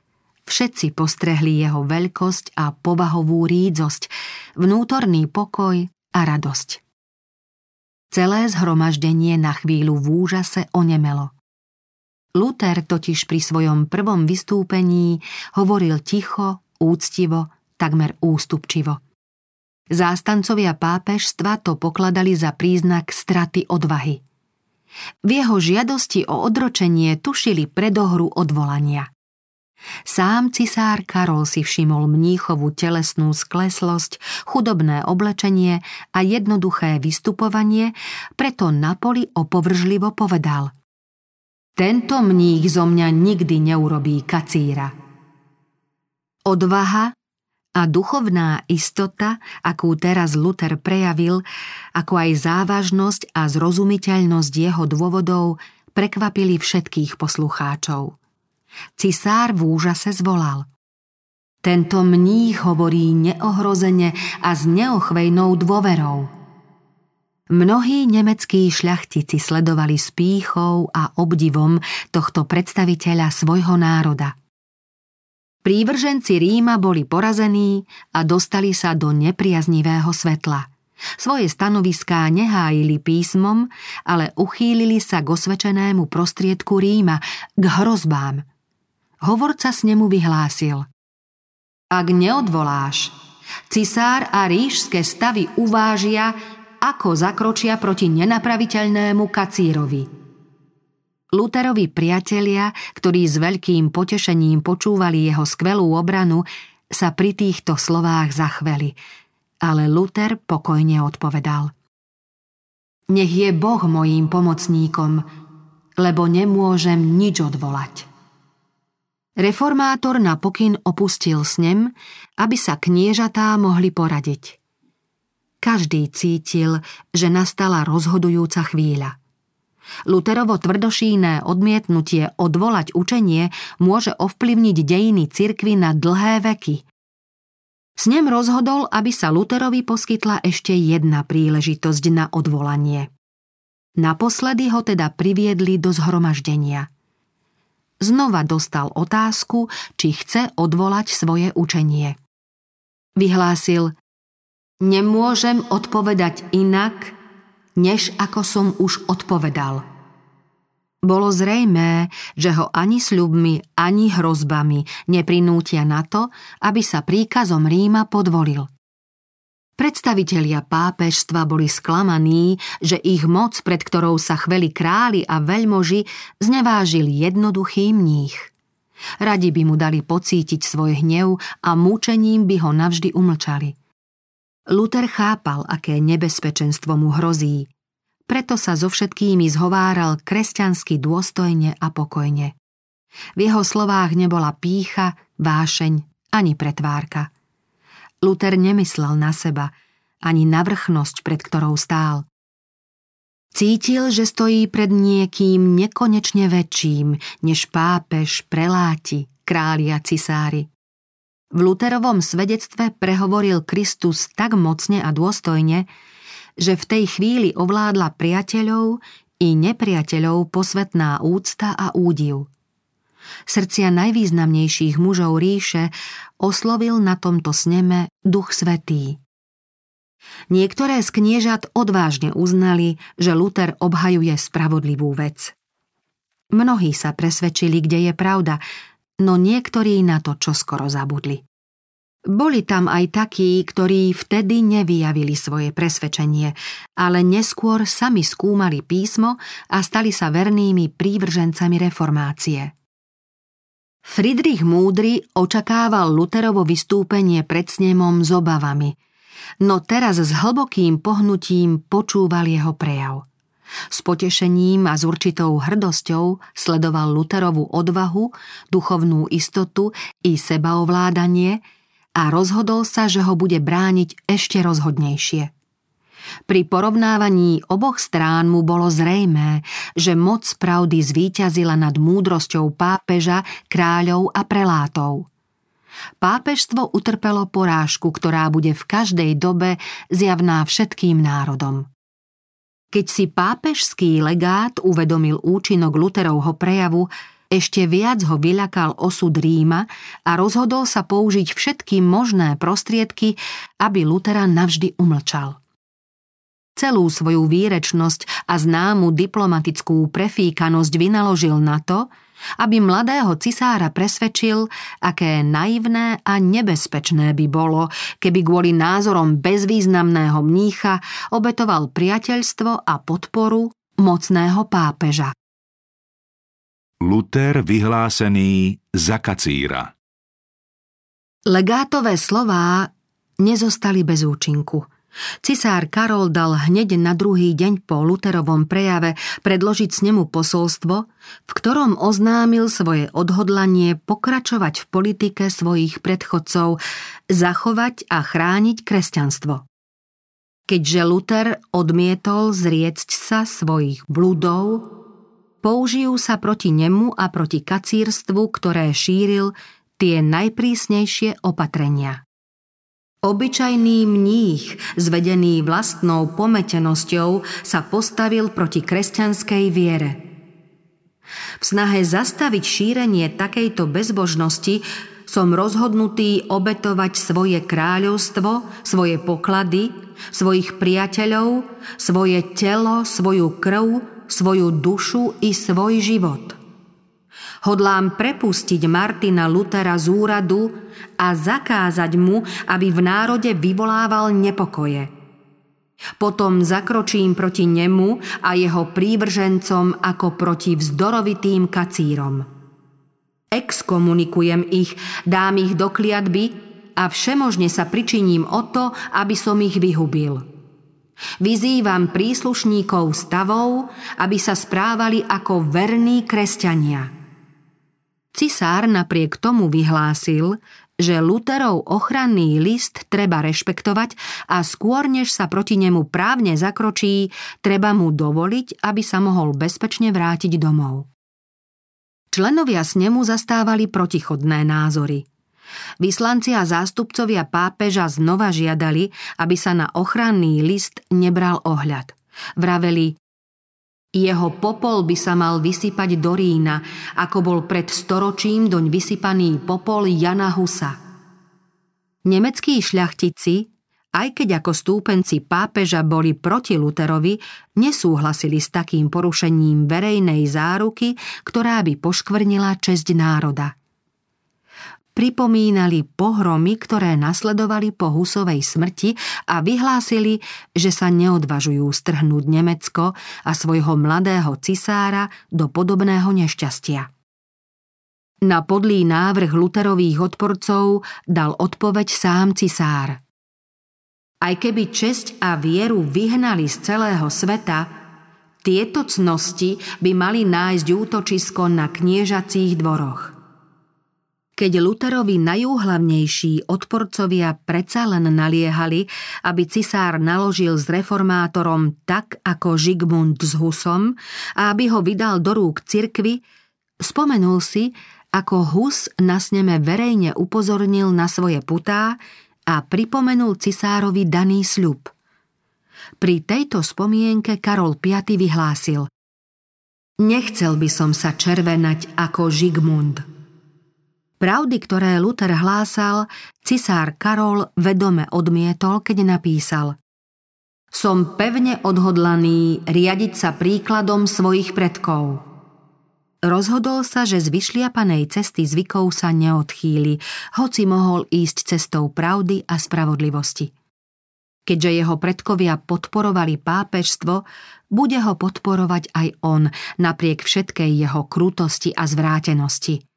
Všetci postrehli jeho veľkosť a povahovú rídzosť, vnútorný pokoj a radosť. Celé zhromaždenie na chvíľu v úžase onemelo. Luther totiž pri svojom prvom vystúpení hovoril ticho, úctivo, takmer ústupčivo. Zástancovia pápežstva to pokladali za príznak straty odvahy. V jeho žiadosti o odročenie tušili predohru odvolania. Sám cisár Karol si všimol mníchovú telesnú skleslosť, chudobné oblečenie a jednoduché vystupovanie, preto na poli opovržlivo povedal Tento mních zo mňa nikdy neurobí kacíra. Odvaha a duchovná istota, akú teraz Luther prejavil, ako aj závažnosť a zrozumiteľnosť jeho dôvodov prekvapili všetkých poslucháčov. Cisár v úžase zvolal. Tento mních hovorí neohrozene a s neochvejnou dôverou. Mnohí nemeckí šľachtici sledovali s a obdivom tohto predstaviteľa svojho národa. Prívrženci Ríma boli porazení a dostali sa do nepriaznivého svetla. Svoje stanoviská nehájili písmom, ale uchýlili sa k osvečenému prostriedku Ríma, k hrozbám – hovorca s nemu vyhlásil. Ak neodvoláš, cisár a ríšské stavy uvážia, ako zakročia proti nenapraviteľnému kacírovi. Luterovi priatelia, ktorí s veľkým potešením počúvali jeho skvelú obranu, sa pri týchto slovách zachveli, ale Luther pokojne odpovedal. Nech je Boh mojím pomocníkom, lebo nemôžem nič odvolať. Reformátor na pokyn opustil snem, aby sa kniežatá mohli poradiť. Každý cítil, že nastala rozhodujúca chvíľa. Luterovo tvrdošíne odmietnutie odvolať učenie môže ovplyvniť dejiny cirkvy na dlhé veky. Snem rozhodol, aby sa Luterovi poskytla ešte jedna príležitosť na odvolanie. Naposledy ho teda priviedli do zhromaždenia. Znova dostal otázku, či chce odvolať svoje učenie. Vyhlásil, nemôžem odpovedať inak, než ako som už odpovedal. Bolo zrejmé, že ho ani sľubmi, ani hrozbami neprinútia na to, aby sa príkazom Ríma podvolil. Predstavitelia pápežstva boli sklamaní, že ich moc, pred ktorou sa chveli králi a veľmoži, znevážil jednoduchý mních. Radi by mu dali pocítiť svoj hnev a múčením by ho navždy umlčali. Luther chápal, aké nebezpečenstvo mu hrozí. Preto sa so všetkými zhováral kresťansky dôstojne a pokojne. V jeho slovách nebola pícha, vášeň ani pretvárka. Luther nemyslel na seba, ani na vrchnosť, pred ktorou stál. Cítil, že stojí pred niekým nekonečne väčším, než pápež, preláti, králi a cisári. V Luterovom svedectve prehovoril Kristus tak mocne a dôstojne, že v tej chvíli ovládla priateľov i nepriateľov posvetná úcta a údiv. Srdcia najvýznamnejších mužov ríše oslovil na tomto sneme Duch Svetý. Niektoré z kniežat odvážne uznali, že Luther obhajuje spravodlivú vec. Mnohí sa presvedčili, kde je pravda, no niektorí na to čoskoro zabudli. Boli tam aj takí, ktorí vtedy nevyjavili svoje presvedčenie, ale neskôr sami skúmali písmo a stali sa vernými prívržencami reformácie. Friedrich Múdry očakával Luterovo vystúpenie pred snemom s obavami, no teraz s hlbokým pohnutím počúval jeho prejav – s potešením a s určitou hrdosťou sledoval Luterovú odvahu, duchovnú istotu i sebaovládanie a rozhodol sa, že ho bude brániť ešte rozhodnejšie. Pri porovnávaní oboch strán mu bolo zrejmé, že moc pravdy zvíťazila nad múdrosťou pápeža, kráľov a prelátov. Pápežstvo utrpelo porážku, ktorá bude v každej dobe zjavná všetkým národom. Keď si pápežský legát uvedomil účinok Luterovho prejavu, ešte viac ho vyľakal osud Ríma a rozhodol sa použiť všetky možné prostriedky, aby Lutera navždy umlčal. Celú svoju výrečnosť a známu diplomatickú prefíkanosť vynaložil na to, aby mladého cisára presvedčil, aké naivné a nebezpečné by bolo, keby kvôli názorom bezvýznamného mnícha obetoval priateľstvo a podporu mocného pápeža. Luther vyhlásený za kacíra Legátové slová nezostali bez účinku – Cisár Karol dal hneď na druhý deň po Luterovom prejave predložiť s nemu posolstvo, v ktorom oznámil svoje odhodlanie pokračovať v politike svojich predchodcov, zachovať a chrániť kresťanstvo. Keďže Luther odmietol zriecť sa svojich bludov, použijú sa proti nemu a proti kacírstvu, ktoré šíril tie najprísnejšie opatrenia. Obyčajný mních, zvedený vlastnou pometenosťou, sa postavil proti kresťanskej viere. V snahe zastaviť šírenie takejto bezbožnosti som rozhodnutý obetovať svoje kráľovstvo, svoje poklady, svojich priateľov, svoje telo, svoju krv, svoju dušu i svoj život – Hodlám prepustiť Martina Lutera z úradu a zakázať mu, aby v národe vyvolával nepokoje. Potom zakročím proti nemu a jeho prívržencom ako proti vzdorovitým kacírom. Exkomunikujem ich, dám ich do kliatby a všemožne sa pričiním o to, aby som ich vyhubil. Vyzývam príslušníkov stavov, aby sa správali ako verní kresťania. Cisár napriek tomu vyhlásil, že Luterov ochranný list treba rešpektovať a skôr než sa proti nemu právne zakročí, treba mu dovoliť, aby sa mohol bezpečne vrátiť domov. Členovia snemu zastávali protichodné názory. Vyslanci a zástupcovia pápeža znova žiadali, aby sa na ochranný list nebral ohľad. Vraveli, jeho popol by sa mal vysypať do Rína, ako bol pred storočím doň vysypaný popol Jana Husa. Nemeckí šľachtici, aj keď ako stúpenci pápeža boli proti Luterovi, nesúhlasili s takým porušením verejnej záruky, ktorá by poškvrnila česť národa pripomínali pohromy, ktoré nasledovali po Husovej smrti a vyhlásili, že sa neodvažujú strhnúť Nemecko a svojho mladého cisára do podobného nešťastia. Na podlý návrh Luterových odporcov dal odpoveď sám cisár. Aj keby česť a vieru vyhnali z celého sveta, tieto cnosti by mali nájsť útočisko na kniežacích dvoroch keď Luterovi najúhlavnejší odporcovia predsa len naliehali, aby cisár naložil s reformátorom tak ako Žigmund s Husom a aby ho vydal do rúk cirkvy, spomenul si, ako Hus na sneme verejne upozornil na svoje putá a pripomenul cisárovi daný sľub. Pri tejto spomienke Karol V vyhlásil Nechcel by som sa červenať ako Žigmund – Pravdy, ktoré Luther hlásal, cisár Karol vedome odmietol, keď napísal Som pevne odhodlaný riadiť sa príkladom svojich predkov. Rozhodol sa, že z vyšliapanej cesty zvykov sa neodchýli, hoci mohol ísť cestou pravdy a spravodlivosti. Keďže jeho predkovia podporovali pápežstvo, bude ho podporovať aj on, napriek všetkej jeho krutosti a zvrátenosti –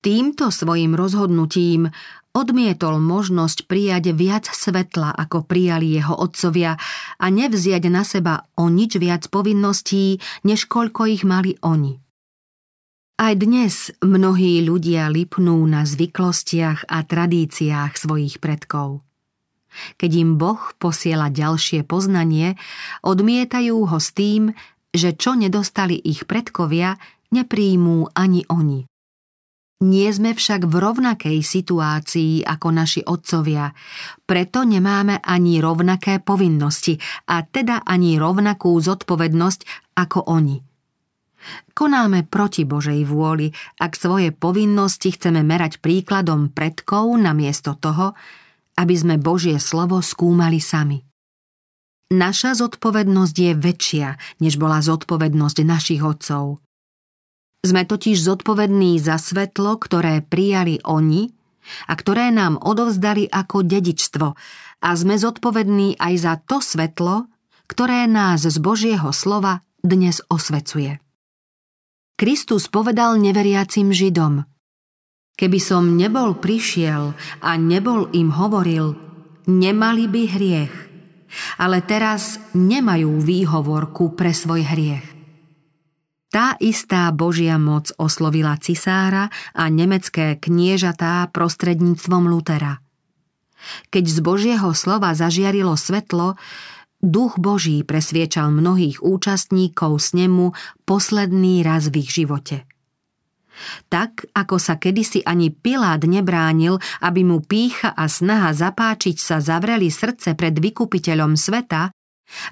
Týmto svojim rozhodnutím odmietol možnosť prijať viac svetla, ako prijali jeho otcovia a nevziať na seba o nič viac povinností, než koľko ich mali oni. Aj dnes mnohí ľudia lipnú na zvyklostiach a tradíciách svojich predkov. Keď im Boh posiela ďalšie poznanie, odmietajú ho s tým, že čo nedostali ich predkovia, nepríjmú ani oni. Nie sme však v rovnakej situácii ako naši otcovia, preto nemáme ani rovnaké povinnosti a teda ani rovnakú zodpovednosť ako oni. Konáme proti Božej vôli, ak svoje povinnosti chceme merať príkladom predkov namiesto toho, aby sme Božie slovo skúmali sami. Naša zodpovednosť je väčšia, než bola zodpovednosť našich otcov. Sme totiž zodpovední za svetlo, ktoré prijali oni a ktoré nám odovzdali ako dedičstvo a sme zodpovední aj za to svetlo, ktoré nás z Božieho slova dnes osvecuje. Kristus povedal neveriacim Židom Keby som nebol prišiel a nebol im hovoril, nemali by hriech, ale teraz nemajú výhovorku pre svoj hriech. Tá istá Božia moc oslovila cisára a nemecké kniežatá prostredníctvom Lutera. Keď z Božieho slova zažiarilo svetlo, Duch Boží presviečal mnohých účastníkov snemu posledný raz v ich živote. Tak, ako sa kedysi ani Pilát nebránil, aby mu pícha a snaha zapáčiť sa zavreli srdce pred vykupiteľom sveta,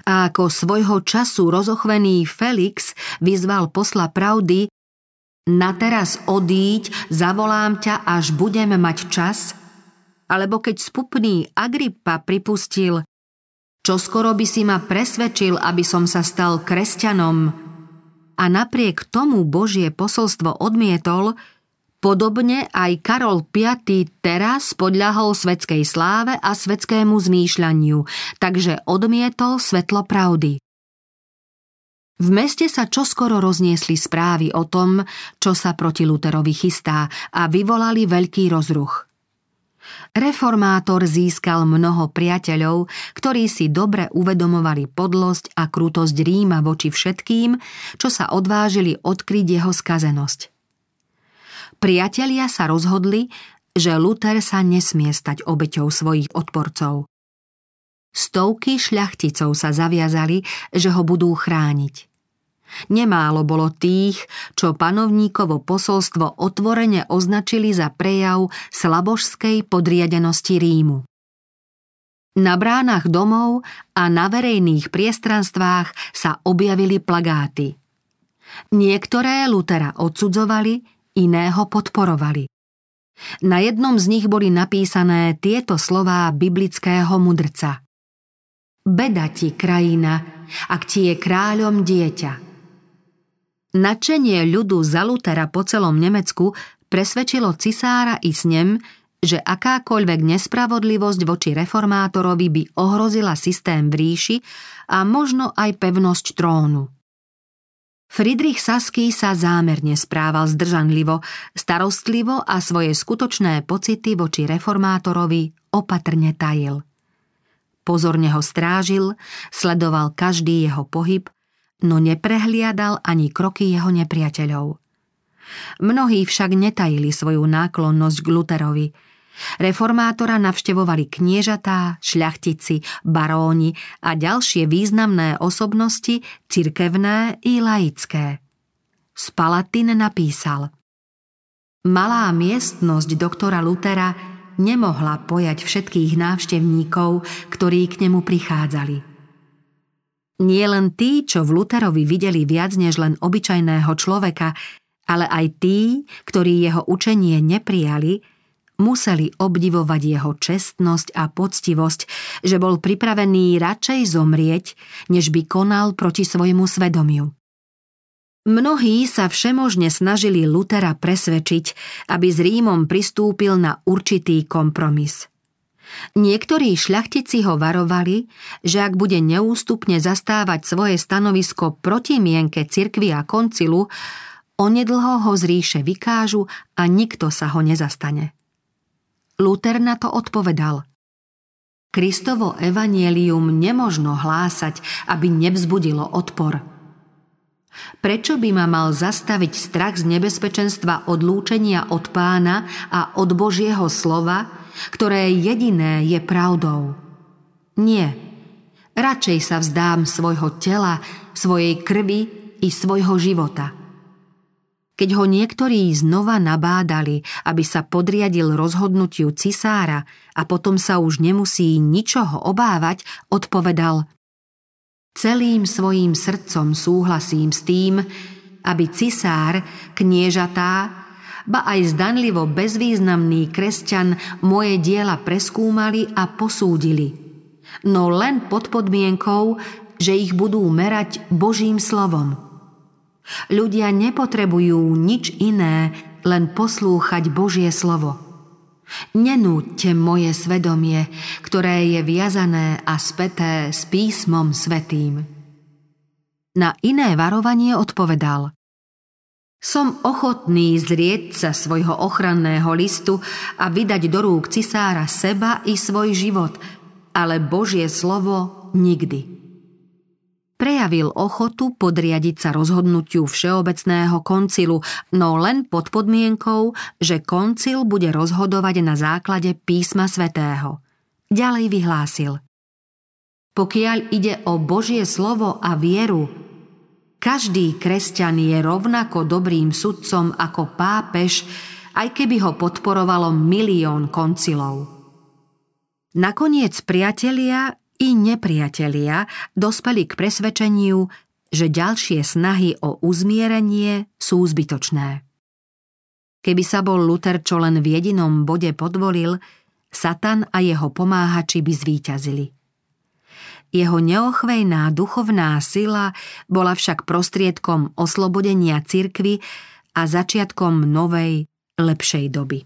a ako svojho času rozochvený Felix vyzval posla pravdy na teraz odíď, zavolám ťa, až budem mať čas, alebo keď spupný Agrippa pripustil, čo skoro by si ma presvedčil, aby som sa stal kresťanom, a napriek tomu Božie posolstvo odmietol, Podobne aj Karol V teraz podľahol svetskej sláve a svetskému zmýšľaniu, takže odmietol svetlo pravdy. V meste sa čoskoro rozniesli správy o tom, čo sa proti Luterovi chystá a vyvolali veľký rozruch. Reformátor získal mnoho priateľov, ktorí si dobre uvedomovali podlosť a krutosť Ríma voči všetkým, čo sa odvážili odkryť jeho skazenosť. Priatelia sa rozhodli, že Luther sa nesmie stať obeťou svojich odporcov. Stovky šľachticov sa zaviazali, že ho budú chrániť. Nemálo bolo tých, čo panovníkovo posolstvo otvorene označili za prejav slabožskej podriadenosti Rímu. Na bránach domov a na verejných priestranstvách sa objavili plagáty. Niektoré Lutera odsudzovali, iného podporovali. Na jednom z nich boli napísané tieto slová biblického mudrca. Beda ti, krajina, ak ti je kráľom dieťa. Načenie ľudu za Lutera po celom Nemecku presvedčilo cisára i snem, že akákoľvek nespravodlivosť voči reformátorovi by ohrozila systém v ríši a možno aj pevnosť trónu. Friedrich Saský sa zámerne správal zdržanlivo, starostlivo a svoje skutočné pocity voči reformátorovi opatrne tajil. Pozorne ho strážil, sledoval každý jeho pohyb, no neprehliadal ani kroky jeho nepriateľov. Mnohí však netajili svoju náklonnosť k Luterovi. Reformátora navštevovali kniežatá, šľachtici, baróni a ďalšie významné osobnosti, cirkevné i laické. Spalatin napísal Malá miestnosť doktora Lutera nemohla pojať všetkých návštevníkov, ktorí k nemu prichádzali. Nie len tí, čo v Luterovi videli viac než len obyčajného človeka, ale aj tí, ktorí jeho učenie neprijali, museli obdivovať jeho čestnosť a poctivosť, že bol pripravený radšej zomrieť, než by konal proti svojmu svedomiu. Mnohí sa všemožne snažili Lutera presvedčiť, aby s Rímom pristúpil na určitý kompromis. Niektorí šľachtici ho varovali, že ak bude neústupne zastávať svoje stanovisko proti mienke cirkvi a koncilu, onedlho ho z ríše vykážu a nikto sa ho nezastane. Luther na to odpovedal. Kristovo evanielium nemožno hlásať, aby nevzbudilo odpor – Prečo by ma mal zastaviť strach z nebezpečenstva odlúčenia od pána a od Božieho slova, ktoré jediné je pravdou? Nie. Radšej sa vzdám svojho tela, svojej krvi i svojho života. Keď ho niektorí znova nabádali, aby sa podriadil rozhodnutiu cisára a potom sa už nemusí ničoho obávať, odpovedal – Celým svojím srdcom súhlasím s tým, aby cisár, kniežatá, ba aj zdanlivo bezvýznamný kresťan moje diela preskúmali a posúdili. No len pod podmienkou, že ich budú merať Božím slovom. Ľudia nepotrebujú nič iné, len poslúchať Božie slovo. Nenúďte moje svedomie, ktoré je viazané a späté s písmom svetým. Na iné varovanie odpovedal Som ochotný zrieť sa svojho ochranného listu a vydať do rúk cisára seba i svoj život, ale Božie slovo nikdy prejavil ochotu podriadiť sa rozhodnutiu Všeobecného koncilu, no len pod podmienkou, že koncil bude rozhodovať na základe písma svätého. Ďalej vyhlásil. Pokiaľ ide o Božie slovo a vieru, každý kresťan je rovnako dobrým sudcom ako pápež, aj keby ho podporovalo milión koncilov. Nakoniec priatelia i nepriatelia dospeli k presvedčeniu, že ďalšie snahy o uzmierenie sú zbytočné. Keby sa bol Luther čo len v jedinom bode podvolil, Satan a jeho pomáhači by zvíťazili. Jeho neochvejná duchovná sila bola však prostriedkom oslobodenia cirkvy a začiatkom novej, lepšej doby.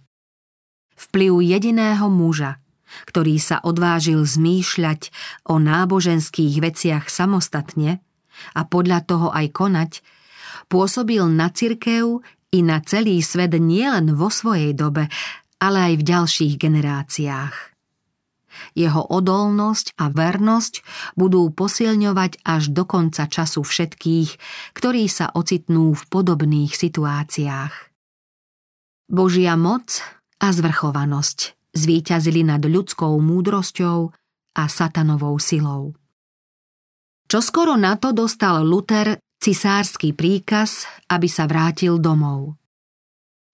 Vplyv jediného muža, ktorý sa odvážil zmýšľať o náboženských veciach samostatne a podľa toho aj konať, pôsobil na cirkev i na celý svet nielen vo svojej dobe, ale aj v ďalších generáciách. Jeho odolnosť a vernosť budú posilňovať až do konca času všetkých, ktorí sa ocitnú v podobných situáciách. Božia moc a zvrchovanosť zvíťazili nad ľudskou múdrosťou a satanovou silou. Čoskoro na to dostal Luther cisársky príkaz, aby sa vrátil domov.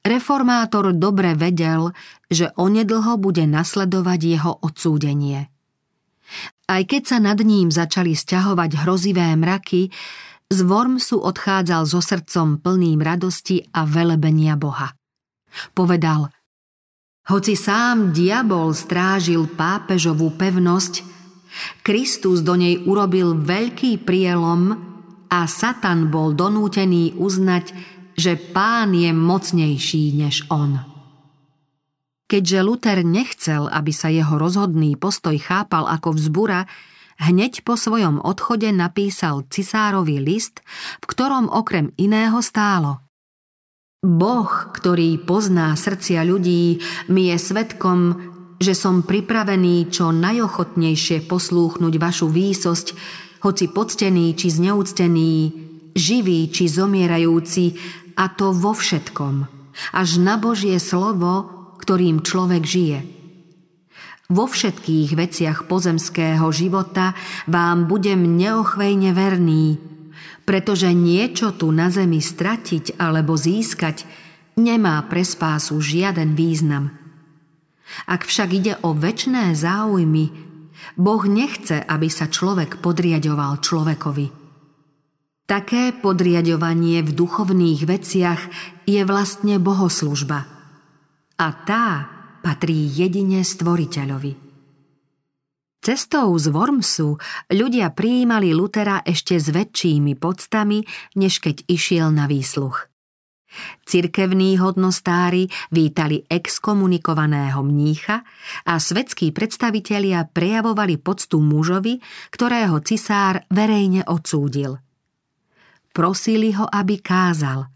Reformátor dobre vedel, že onedlho bude nasledovať jeho odsúdenie. Aj keď sa nad ním začali stiahovať hrozivé mraky, z Wormsu odchádzal so srdcom plným radosti a velebenia Boha. Povedal, hoci sám diabol strážil pápežovú pevnosť, Kristus do nej urobil veľký prielom a Satan bol donútený uznať, že pán je mocnejší než on. Keďže Luther nechcel, aby sa jeho rozhodný postoj chápal ako vzbura, hneď po svojom odchode napísal cisárovi list, v ktorom okrem iného stálo Boh, ktorý pozná srdcia ľudí, mi je svetkom, že som pripravený čo najochotnejšie poslúchnuť vašu výsosť, hoci poctený či zneúctený, živý či zomierajúci, a to vo všetkom, až na Božie slovo, ktorým človek žije. Vo všetkých veciach pozemského života vám budem neochvejne verný, pretože niečo tu na zemi stratiť alebo získať nemá pre spásu žiaden význam. Ak však ide o väčné záujmy, Boh nechce, aby sa človek podriadoval človekovi. Také podriadovanie v duchovných veciach je vlastne bohoslužba. A tá patrí jedine stvoriteľovi. Cestou z Wormsu ľudia prijímali Lutera ešte s väčšími podstami, než keď išiel na výsluch. Cirkevní hodnostári vítali exkomunikovaného mnícha a svetskí predstavitelia prejavovali poctu mužovi, ktorého cisár verejne odsúdil – prosili ho, aby kázal.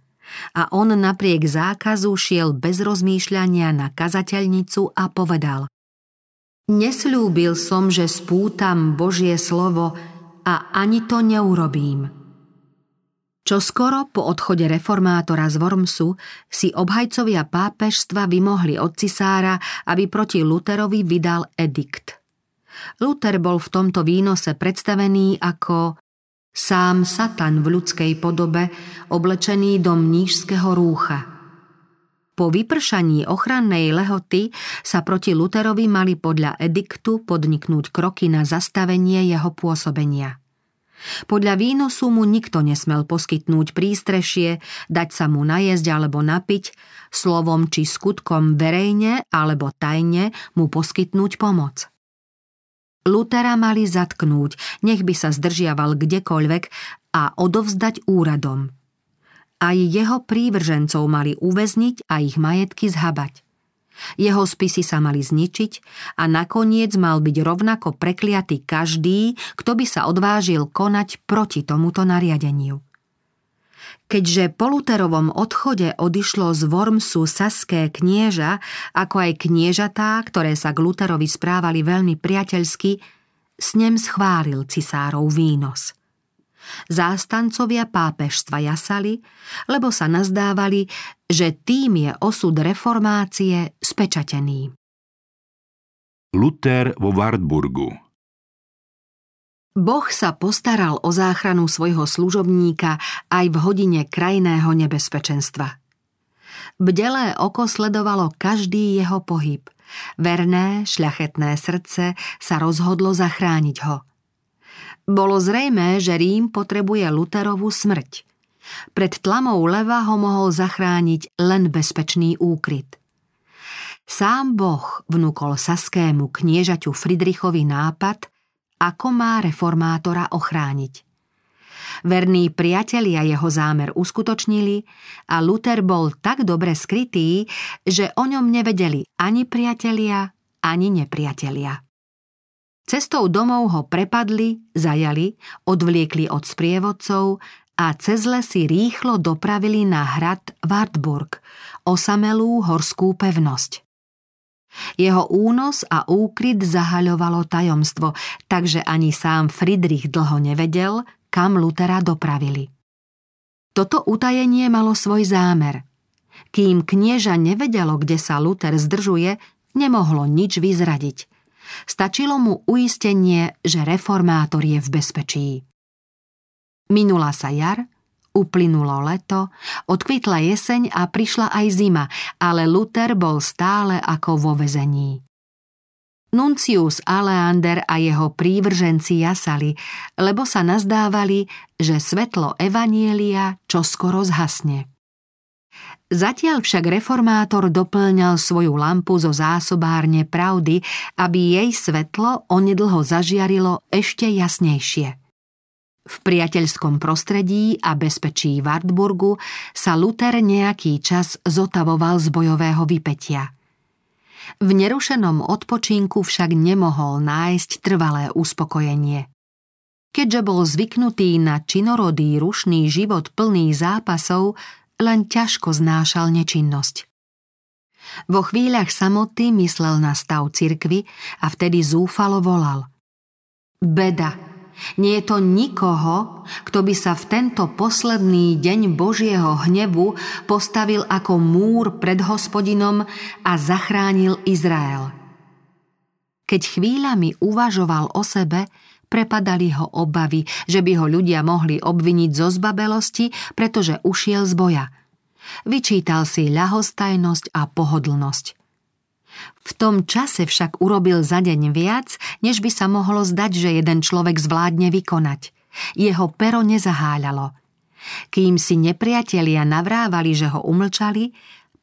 A on napriek zákazu šiel bez rozmýšľania na kazateľnicu a povedal Nesľúbil som, že spútam Božie slovo a ani to neurobím. Čo skoro po odchode reformátora z Wormsu si obhajcovia pápežstva vymohli od cisára, aby proti Luterovi vydal edikt. Luther bol v tomto výnose predstavený ako Sám Satan v ľudskej podobe, oblečený do mnížského rúcha. Po vypršaní ochrannej lehoty sa proti Luterovi mali podľa ediktu podniknúť kroky na zastavenie jeho pôsobenia. Podľa výnosu mu nikto nesmel poskytnúť prístrešie, dať sa mu najesť alebo napiť, slovom či skutkom verejne alebo tajne mu poskytnúť pomoc. Lutera mali zatknúť, nech by sa zdržiaval kdekoľvek a odovzdať úradom. Aj jeho prívržencov mali uväzniť a ich majetky zhabať. Jeho spisy sa mali zničiť a nakoniec mal byť rovnako prekliatý každý, kto by sa odvážil konať proti tomuto nariadeniu. Keďže po Luterovom odchode odišlo z Wormsu saské knieža, ako aj kniežatá, ktoré sa k Luterovi správali veľmi priateľsky, s ním schválil cisárov výnos. Zástancovia pápežstva jasali, lebo sa nazdávali, že tým je osud reformácie spečatený. Luther vo Wartburgu Boh sa postaral o záchranu svojho služobníka aj v hodine krajného nebezpečenstva. Bdelé oko sledovalo každý jeho pohyb. Verné, šľachetné srdce sa rozhodlo zachrániť ho. Bolo zrejmé, že Rím potrebuje Luterovú smrť. Pred tlamou leva ho mohol zachrániť len bezpečný úkryt. Sám Boh vnúkol saskému kniežaťu Fridrichovi nápad, ako má reformátora ochrániť. Verní priatelia jeho zámer uskutočnili a Luther bol tak dobre skrytý, že o ňom nevedeli ani priatelia, ani nepriatelia. Cestou domov ho prepadli, zajali, odvliekli od sprievodcov a cez lesy rýchlo dopravili na hrad Wartburg, osamelú horskú pevnosť. Jeho únos a úkryt zahaľovalo tajomstvo, takže ani sám Friedrich dlho nevedel, kam Lutera dopravili. Toto utajenie malo svoj zámer. Kým knieža nevedelo, kde sa Luther zdržuje, nemohlo nič vyzradiť. Stačilo mu uistenie, že reformátor je v bezpečí. Minula sa jar, Uplynulo leto, odkvitla jeseň a prišla aj zima, ale Luther bol stále ako vo vezení. Nuncius Aleander a jeho prívrženci jasali, lebo sa nazdávali, že svetlo Evanielia čoskoro zhasne. Zatiaľ však reformátor doplňal svoju lampu zo zásobárne pravdy, aby jej svetlo onedlho zažiarilo ešte jasnejšie. V priateľskom prostredí a bezpečí Wartburgu sa Luther nejaký čas zotavoval z bojového vypetia. V nerušenom odpočinku však nemohol nájsť trvalé uspokojenie. Keďže bol zvyknutý na činorodý rušný život plný zápasov, len ťažko znášal nečinnosť. Vo chvíľach samoty myslel na stav cirkvy a vtedy zúfalo volal. Beda, nie je to nikoho, kto by sa v tento posledný deň Božieho hnevu postavil ako múr pred hospodinom a zachránil Izrael. Keď chvíľami uvažoval o sebe, prepadali ho obavy, že by ho ľudia mohli obviniť zo zbabelosti, pretože ušiel z boja. Vyčítal si ľahostajnosť a pohodlnosť. V tom čase však urobil za deň viac, než by sa mohlo zdať, že jeden človek zvládne vykonať. Jeho pero nezaháľalo. Kým si nepriatelia navrávali, že ho umlčali,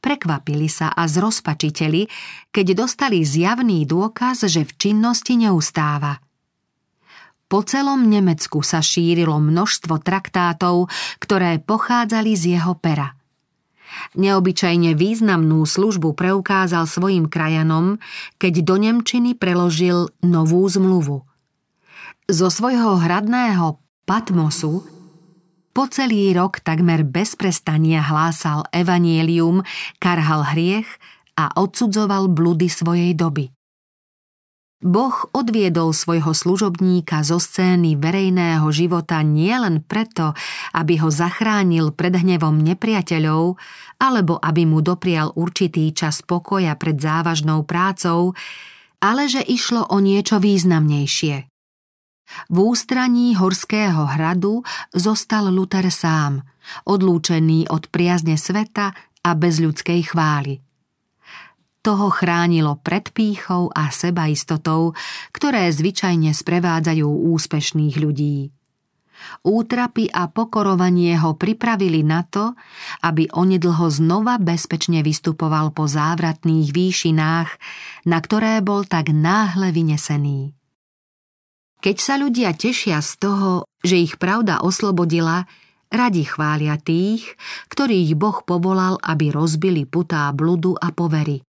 prekvapili sa a zrozpačiteli, keď dostali zjavný dôkaz, že v činnosti neustáva. Po celom Nemecku sa šírilo množstvo traktátov, ktoré pochádzali z jeho pera. Neobyčajne významnú službu preukázal svojim krajanom, keď do Nemčiny preložil novú zmluvu. Zo svojho hradného Patmosu po celý rok takmer bez prestania hlásal evanielium, karhal hriech a odsudzoval bludy svojej doby. Boh odviedol svojho služobníka zo scény verejného života nielen preto, aby ho zachránil pred hnevom nepriateľov, alebo aby mu doprial určitý čas pokoja pred závažnou prácou, ale že išlo o niečo významnejšie. V ústraní Horského hradu zostal Luther sám, odlúčený od priazne sveta a bez ľudskej chvály – toho chránilo pred pýchou a sebaistotou, ktoré zvyčajne sprevádzajú úspešných ľudí. Útrapy a pokorovanie ho pripravili na to, aby onedlho znova bezpečne vystupoval po závratných výšinách, na ktoré bol tak náhle vynesený. Keď sa ľudia tešia z toho, že ich pravda oslobodila, radi chvália tých, ktorých Boh povolal, aby rozbili putá bludu a povery.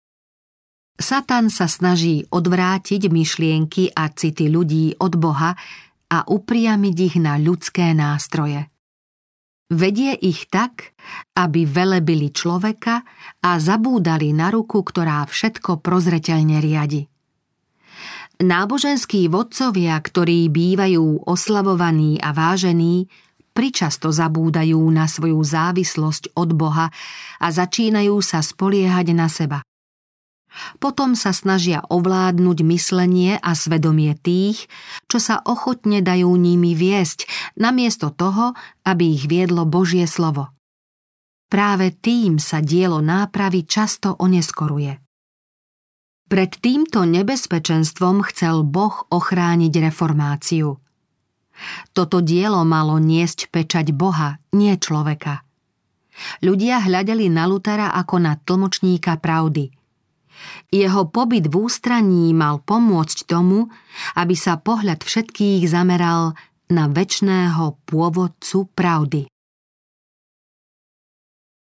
Satan sa snaží odvrátiť myšlienky a city ľudí od Boha a upriamiť ich na ľudské nástroje. Vedie ich tak, aby velebili človeka a zabúdali na ruku, ktorá všetko prozreteľne riadi. Náboženskí vodcovia, ktorí bývajú oslavovaní a vážení, pričasto zabúdajú na svoju závislosť od Boha a začínajú sa spoliehať na seba. Potom sa snažia ovládnuť myslenie a svedomie tých, čo sa ochotne dajú nimi viesť, namiesto toho, aby ich viedlo Božie slovo. Práve tým sa dielo nápravy často oneskoruje. Pred týmto nebezpečenstvom chcel Boh ochrániť reformáciu. Toto dielo malo niesť pečať Boha, nie človeka. Ľudia hľadeli na Lutera ako na tlmočníka pravdy – jeho pobyt v ústraní mal pomôcť tomu, aby sa pohľad všetkých zameral na väčšného pôvodcu pravdy.